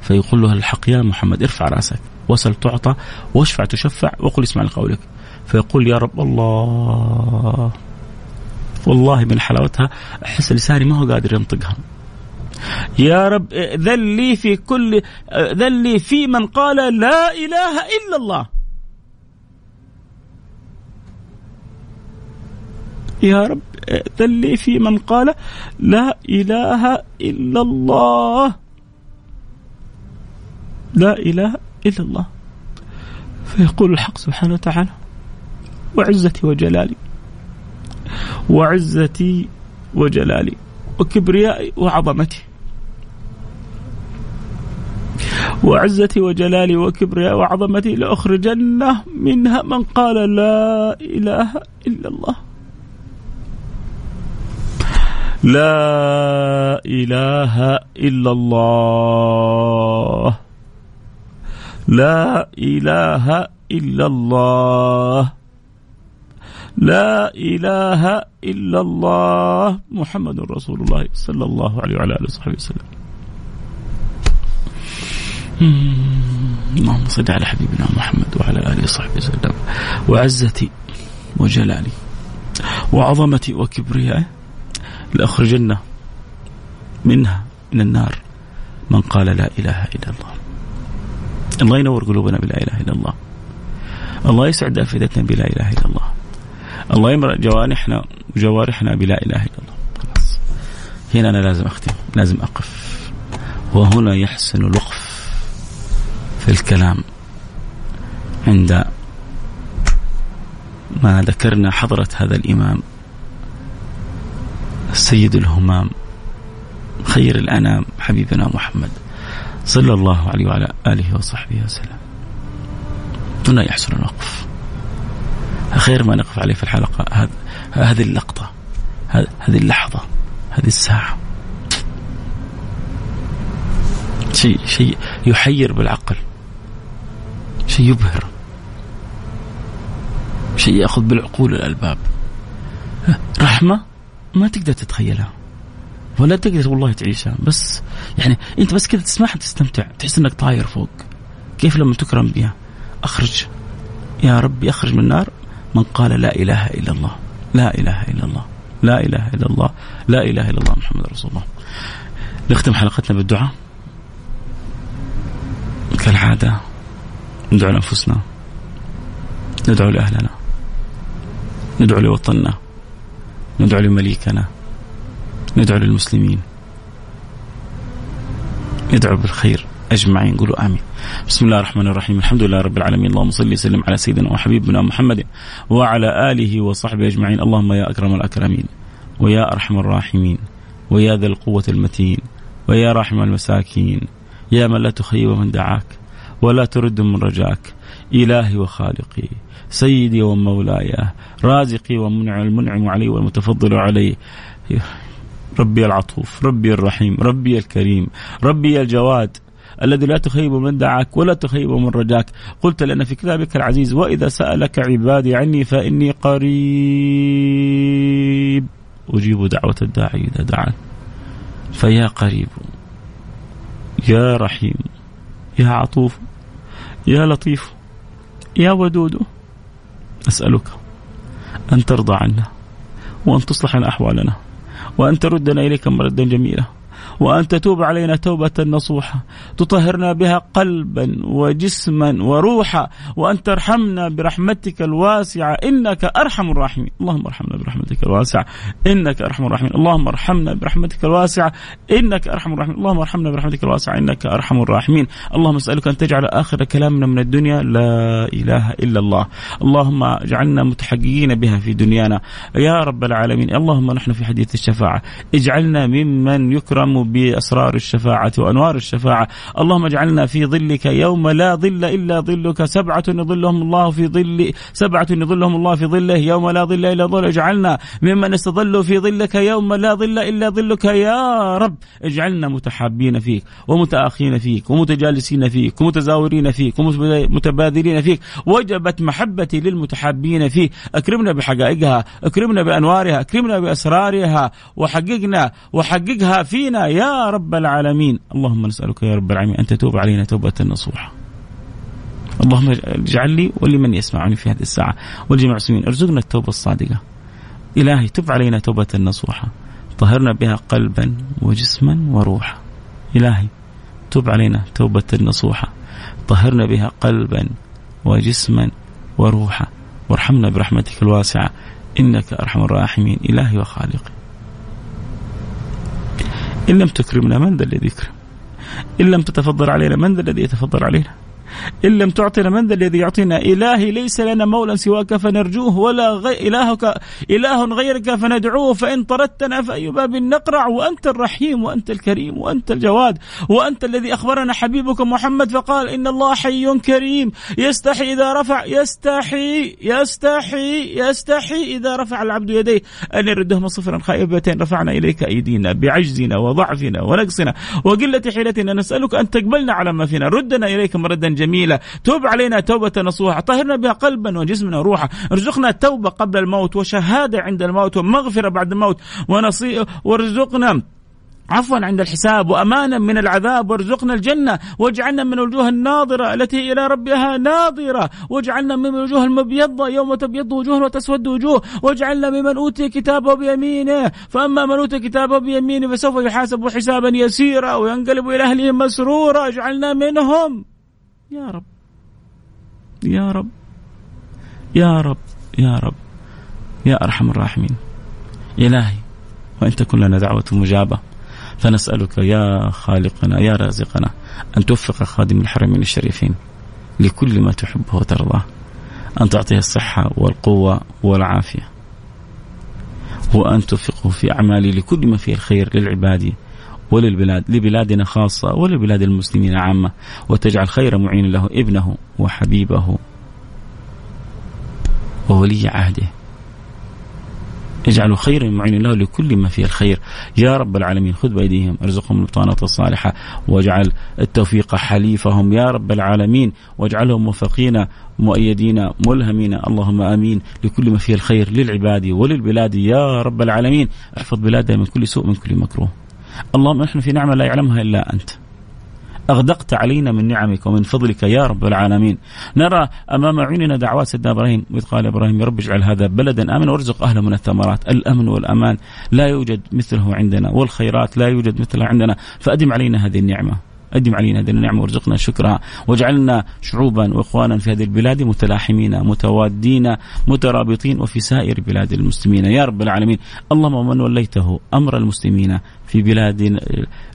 فيقول له الحق يا محمد ارفع رأسك وسل تعطى واشفع تشفع وقل اسمع لقولك. فيقول يا رب الله والله من حلاوتها أحس لساني ما هو قادر ينطقها. يا رب ذل لي في كل ذل لي في من قال لا إله إلا الله. يا رب ذل في من قال لا إله إلا الله. لا إله إلا الله. فيقول الحق سبحانه وتعالى وعزتي وجلالي وعزتي وجلالي وكبريائي وعظمتي. وعزتي وجلالي وكبريائي وعظمتي لأخرجن منها من قال لا إله إلا الله. لا إله إلا الله. لا إله إلا الله. لا إله إلا الله. محمد رسول الله صلى الله عليه وعلى آله وصحبه وسلم. اللهم صل على حبيبنا محمد وعلى آله وصحبه وسلم. وعزتي وجلالي وعظمتي وكبريائي لأخرجن منها من النار من قال لا إله إلا الله. الله ينور قلوبنا بلا إله إلا الله. الله يسعد أفئدتنا بلا إله إلا الله. الله يمرأ جوانحنا وجوارحنا بلا إله إلا الله. خلاص. هنا أنا لازم أختم. لازم أقف. وهنا يحسن الوقف في الكلام عند ما ذكرنا حضرة هذا الإمام سيد الهمام خير الأنام حبيبنا محمد صلى الله عليه وعلى آله وصحبه وسلم. هنا يحسن الوقف. خير ما نقف عليه في الحلقة هذه اللقطة هذه اللحظة هذه الساعة. شيء شيء يحير بالعقل شيء يبهر شيء يأخذ بالعقول الألباب. رحمة؟ ما تقدر تتخيلها. ولا تقدر والله تعيشها. بس يعني انت بس كذا تسمعها تستمتع. تحس انك طاير فوق. كيف لما تكرم بها؟ أخرج. يا ربي أخرج من النار. من قال لا إله إلا الله. لا إله إلا الله. لا إله إلا الله. لا إله إلا الله محمد رسول الله. نختم حلقتنا بالدعاء. كالعادة ندعو لأنفسنا. ندعو لأهلنا. ندعو لوطننا. ندعو لمليكنا ندعو للمسلمين. ندعو بالخير أجمعين قولوا آمين. بسم الله الرحمن الرحيم، الحمد لله رب العالمين، اللهم صل وسلم على سيدنا وحبيبنا محمد وعلى آله وصحبه أجمعين، اللهم يا أكرم الأكرمين ويا أرحم الراحمين ويا ذا القوة المتين ويا راحم المساكين. يا من لا تخيب من دعاك ولا ترد من رجاك. إلهي وخالقي. سيدي ومولاي رازقي ومنع المنعم علي والمتفضل علي ربي العطوف ربي الرحيم ربي الكريم ربي الجواد الذي لا تخيب من دعاك ولا تخيب من رجاك. قلت لنا في كتابك العزيز وإذا سألك عبادي عني فإني قريب. أجيب دعوة الداعي إذا دعان. فيا قريب يا رحيم يا عطوف يا لطيف يا ودود. أسألك أن ترضى عنا وأن تصلح أحوالنا وأن تردنا إليك مردا جميلا. وأن تتوب علينا توبة نصوحة. تطهرنا بها قلبا وجسما وروحا وأن ترحمنا برحمتك الواسعة. إنك أرحم الراحمين. اللهم ارحمنا برحمتك الواسعة. إنك أرحم الراحمين. اللهم ارحمنا برحمتك الواسعة. إنك أرحم الراحمين. اللهم ارحمنا برحمتك الواسعة. إنك أرحم الراحمين. اللهم أسألك أن تجعل آخر كلامنا من الدنيا لا إله إلا الله. اللهم اجعلنا متحققين بها في دنيانا. يا رب العالمين. اللهم نحن في حديث الشفاعة. اجعلنا ممن يكرم بأسرار الشفاعة وأنوار الشفاعة. اللهم اجعلنا في ظلك يوم لا ظل إلا ظلك. سبعة يظلهم الله في ظل سبعة يظلهم الله في ظله. يوم لا ظل إلا ظل. اجعلنا ممن استظلوا في ظلك يوم لا ظل إلا ظلك. يا رب اجعلنا متحابين فيك ومتآخين فيك ومتجالسين فيك ومتزاورين فيك ومتبادلين فيك. وجبت محبتي للمتحابين فيك. أكرمنا بحقائقها أكرمنا بأنوارها أكرمنا بأسرارها. وحققنا وحققها فينا يا رب العالمين. اللهم نسألك يا رب العالمين أن تتوب علينا توبة نصوحة. اللهم اجعل لي ولمن يسمعني في هذه الساعة. والجميع المسلمين ارزقنا التوبة الصادقة. إلهي تب علينا توبة نصوحة. طهرنا بها قلبا وجسما وروحا. إلهي تب علينا توبة نصوحة. طهرنا بها قلبا وجسما وروحا. وارحمنا برحمتك الواسعة. إنك أرحم الراحمين. إلهي وخالقي. إن لم تكرمنا من ذا الذي يكرم. إن لم تتفضل علينا من ذا الذي يتفضل علينا. إن لم تعطنا من ذا الذي يعطينا. إلهي ليس لنا مولى سواك فنرجوه ولا غي إله غيرك فندعوه. فإن طردتنا فأي باب نقرع وأنت الرحيم وأنت الكريم وأنت الجواد وأنت الذي أخبرنا حبيبك محمد فقال إن الله حي كريم. يستحي إذا رفع يستحي يستحي يستحي إذا رفع العبد يديه. أن يردهما صفرا خائبتين رفعنا إليك أيدينا بعجزنا وضعفنا ونقصنا. وقلة حيلتنا نسألك أن تقبلنا على ما فينا. ردنا إليك مردا جميلة. توب علينا توبة نصوحة. طهرنا بها قلبا وجسمنا وروحا. ارزقنا توبة قبل الموت وشهادة عند الموت ومغفرة بعد الموت ونصي وارزقنا عفوا عند الحساب وامانا من العذاب وارزقنا الجنة. واجعلنا من الوجوه الناظرة التي إلى ربها ناظرة. واجعلنا من الوجوه المبيضة يوم تبيض وجوه وتسود وجوه. واجعلنا ممن أوتي كتابه بيمينه. فأما من أوتي كتابه بيمينه فسوف يحاسب حسابا يسيرا وينقلب إلى أهله مسرورا. اجعلنا منهم. يا رب. يا رب. يا رب. يا رب. يا أرحم الراحمين. إلهي وإن تكن لنا دعوة مجابة فنسألك يا خالقنا يا رازقنا أن توفق خادم الحرمين الشريفين لكل ما تحبه وترضاه أن تعطيه الصحة والقوة والعافية وأن توفقه في اعماله لكل ما فيه الخير للعباد وللبلاد لبلادنا خاصة ولبلاد المسلمين عامة وتجعل خير معين له ابنه وحبيبه وولي عهده. اجعلوا خير معين له لكل ما فيه الخير. يا رب العالمين خذ بأيديهم ارزقهم البطانة الصالحة واجعل التوفيق حليفهم. يا رب العالمين واجعلهم موفقين مؤيدين ملهمين. اللهم آمين. لكل ما فيه الخير للعباد وللبلاد. يا رب العالمين احفظ بلادنا من كل سوء من كل مكروه. اللهم نحن في نعمة لا يعلمها إلا أنت. أغدقت علينا من نعمك ومن فضلك يا رب العالمين. نرى أمام عيوننا دعوات سيدنا إبراهيم إذ قال إبراهيم يا رب اجعل هذا بلدا آمنا وارزق أهله من الثمرات. الأمن والأمان لا يوجد مثله عندنا والخيرات لا يوجد مثلها عندنا. فأدم علينا هذه النعمة. أدم علينا هذه النعمة وارزقنا شكرها. واجعلنا شعوبا وإخوانا في هذه البلاد متلاحمين متوادين مترابطين وفي سائر بلاد المسلمين. يا رب العالمين. اللهم من وليته أمر المسلمين في بلاد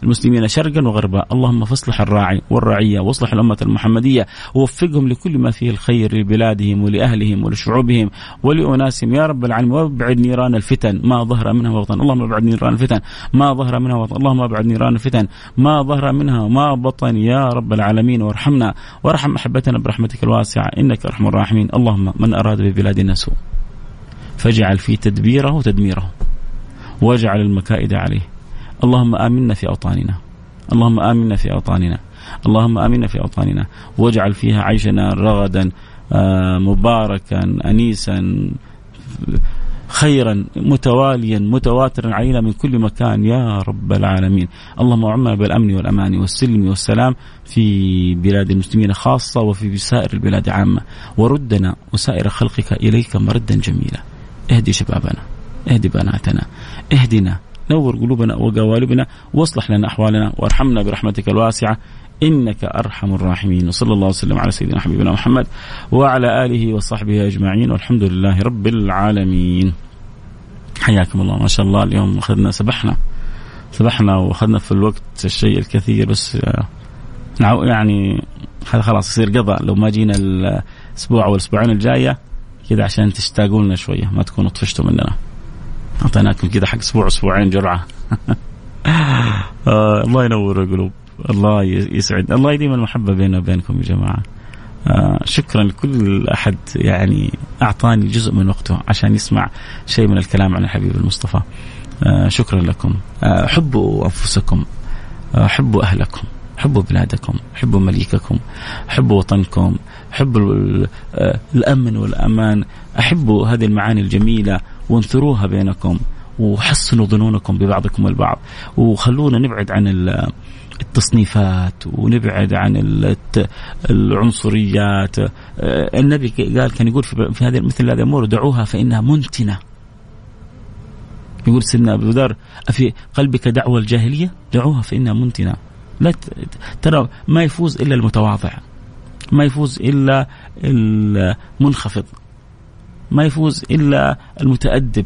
المسلمين شرقا وغربا. اللهم فاصلح الراعي والرعية واصلح الأمة المحمدية ووفقهم لكل ما فيه الخير لبلادهم ولأهلهم ولشعوبهم ولأناسهم. يا رب العالمين وابعد نيران الفتن ما ظهر منها وبطن. اللهم ابعد نيران الفتن ما ظهر منها وبطن. اللهم ابعد نيران الفتن ما ظهر منها وما بطن. يا رب العالمين وارحمنا وارحم أحبتنا برحمتك الواسعة. إنك أرحم الراحمين. اللهم من أراد ببلادنا سوء فاجعل في تدبيره تدميره واجعل المكائد عليه. اللهم آمنا في أوطاننا. اللهم آمنا في أوطاننا. اللهم آمنا في أوطاننا. واجعل فيها عيشنا رغدا آه، مباركا أنيسا خيرا متواليا متواترا علينا من كل مكان يا رب العالمين. اللهم عمنا بالأمن والأمان والسلم والسلام في بلاد المسلمين خاصة وفي سائر البلاد عامة. وردنا وسائر خلقك إليك مردا جميلا. اهدي شبابنا اهدي بناتنا اهدنا نور قلوبنا وقوالبنا واصلح لنا أحوالنا وارحمنا برحمتك الواسعة. إنك أرحم الراحمين. وصلى الله وسلم على سيدنا حبيبنا محمد وعلى آله وصحبه أجمعين. والحمد لله رب العالمين. حياكم الله. ما شاء الله اليوم أخذنا سبحنا. سبحنا وأخذنا في الوقت الشيء الكثير بس آه، يعني هذا خلاص يصير قضاء. لو ما جينا الأسبوع أو الأسبوعين الجاية كذا عشان تشتاقوا لنا شوية. ما تكونوا طفشتوا مننا. أعطيناكم كذا حق أسبوع أسبوعين جرعة. [LAUGHS] آه الله ينور القلوب. الله يسعد. الله يديم المحبة بيننا وبينكم يا جماعة. آه شكرا لكل أحد يعني أعطاني جزء من وقته عشان يسمع شيء من الكلام عن الحبيب المصطفى. آه شكرا لكم. آه حبوا أنفسكم. آه حبوا أهلكم. حبوا بلادكم. حبوا مليككم. حبوا وطنكم. حبوا آه، الأمن والأمان. أحبوا هذه المعاني الجميلة وانثروها بينكم وحسنوا ظنونكم ببعضكم البعض. وخلونا نبعد عن التصنيفات ونبعد عن العنصريات. آه، النبي قال كان يقول في هذه مثل هذه الأمور دعوها فإنها منتنة. يقول سيدنا أبو ذر أفي قلبك دعوة الجاهلية؟ دعوها فإنها منتنة. لا ترى ما يفوز إلا المتواضع ما يفوز إلا المنخفض. ما يفوز إلا المتأدب.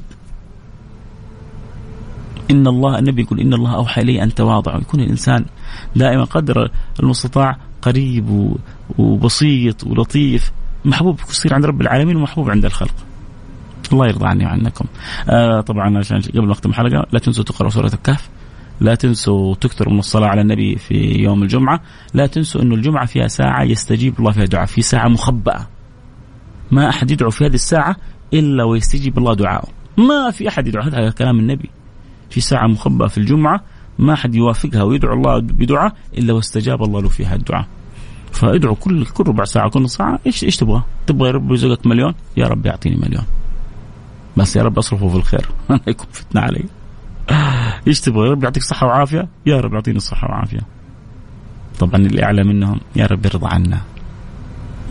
إن الله النبي يقول إن الله أوحى إلي أن تواضعوا يكون الإنسان دائما قدر المستطاع قريب وبسيط ولطيف. محبوب يصير عند رب العالمين ومحبوب عند الخلق. الله يرضى عني وعنكم. آه طبعا عشان قبل وقت الحلقة لا تنسوا تقرأوا سورة الكهف. لا تنسوا تكثروا من الصلاة على النبي في يوم الجمعة. لا تنسوا أن الجمعة فيها ساعة يستجيب الله فيها دعاء في ساعة مخبأة. ما أحد يدعو في هذه الساعة إلا ويستجيب الله دعاءه ما في أحد يدعو هذا كلام النبي في ساعة مخبأة في الجمعة ما حد يوافقها ويدعو الله بدعاء إلا واستجاب الله له فيها الدعاء فادعوا كل كل ربع ساعة كل ساعة إيش إيش تبغى؟ تبغى يا رب يرزقك مليون؟ يا رب يعطيني مليون. بس يا رب أصرفه في الخير [LAUGHS] ما يكون فتنة علي. إيش تبغى؟ يا رب يعطيك صحة وعافية؟ يا رب يعطيني صحة وعافية. طبعا اللي أعلى منهم يا رب يرضى عنا.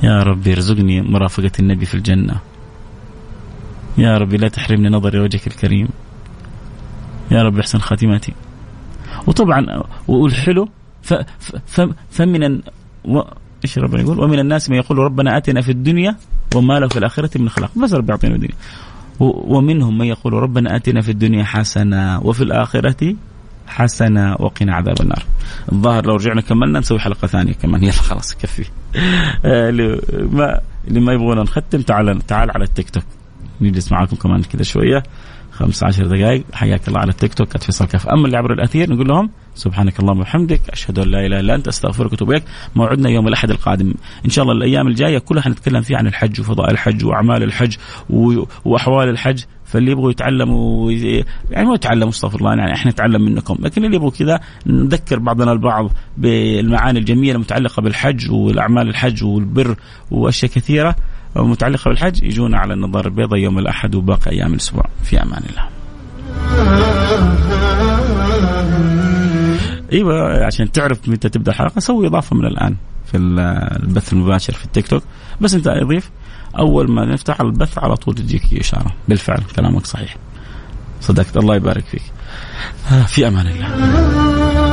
يا رب يرزقني مرافقة النبي في الجنة. يا رب لا تحرمني نظر وجهك الكريم. يا رب احسن خاتمتي وطبعا والحلو فمن إيش ربنا يقول ومن الناس من يقول ربنا آتنا في الدنيا وما له في الآخرة من خلاق بس رب يعطينا الدنيا ومنهم من يقول ربنا آتنا في الدنيا حسنة وفي الآخرة حسنة وقنا عذاب النار. الظاهر لو رجعنا كملنا نسوي حلقة ثانية كمان يلا خلاص يكفي. [LAUGHS] آه، اللي ما اللي ما يبغونا نختم تعال تعال على التيك توك نجلس معاكم كمان كذا شوية 15 دقائق. حياك الله على التيك توك @فيصل كاف أما اللي عبر الأثير نقول لهم سبحانك اللهم وبحمدك أشهد أن لا إله إلا أنت أستغفرك وأتوب إليك. موعدنا يوم الأحد القادم. إن شاء الله الأيام الجاية كلها حنتكلم فيها عن الحج وفضائل الحج وأعمال الحج وأحوال الحج. فاللي يبغوا يتعلموا يعني ما يتعلموا استغفر الله يعني إحنا نتعلم منكم. لكن اللي يبغوا كذا نذكر بعضنا البعض بالمعاني الجميلة المتعلقة بالحج والأعمال الحج والبر وأشياء كثيرة. متعلقه بالحج يجونا على النظاره البيضاء يوم الأحد وباقي أيام الأسبوع. في أمان الله. إيوه عشان تعرف متى تبدأ الحلقة سوي إضافة من الآن في البث المباشر في التيك توك. بس أنت اضيف أول ما نفتح البث على طول تجيك إشارة. بالفعل كلامك صحيح. صدقت الله يبارك فيك. في أمان الله.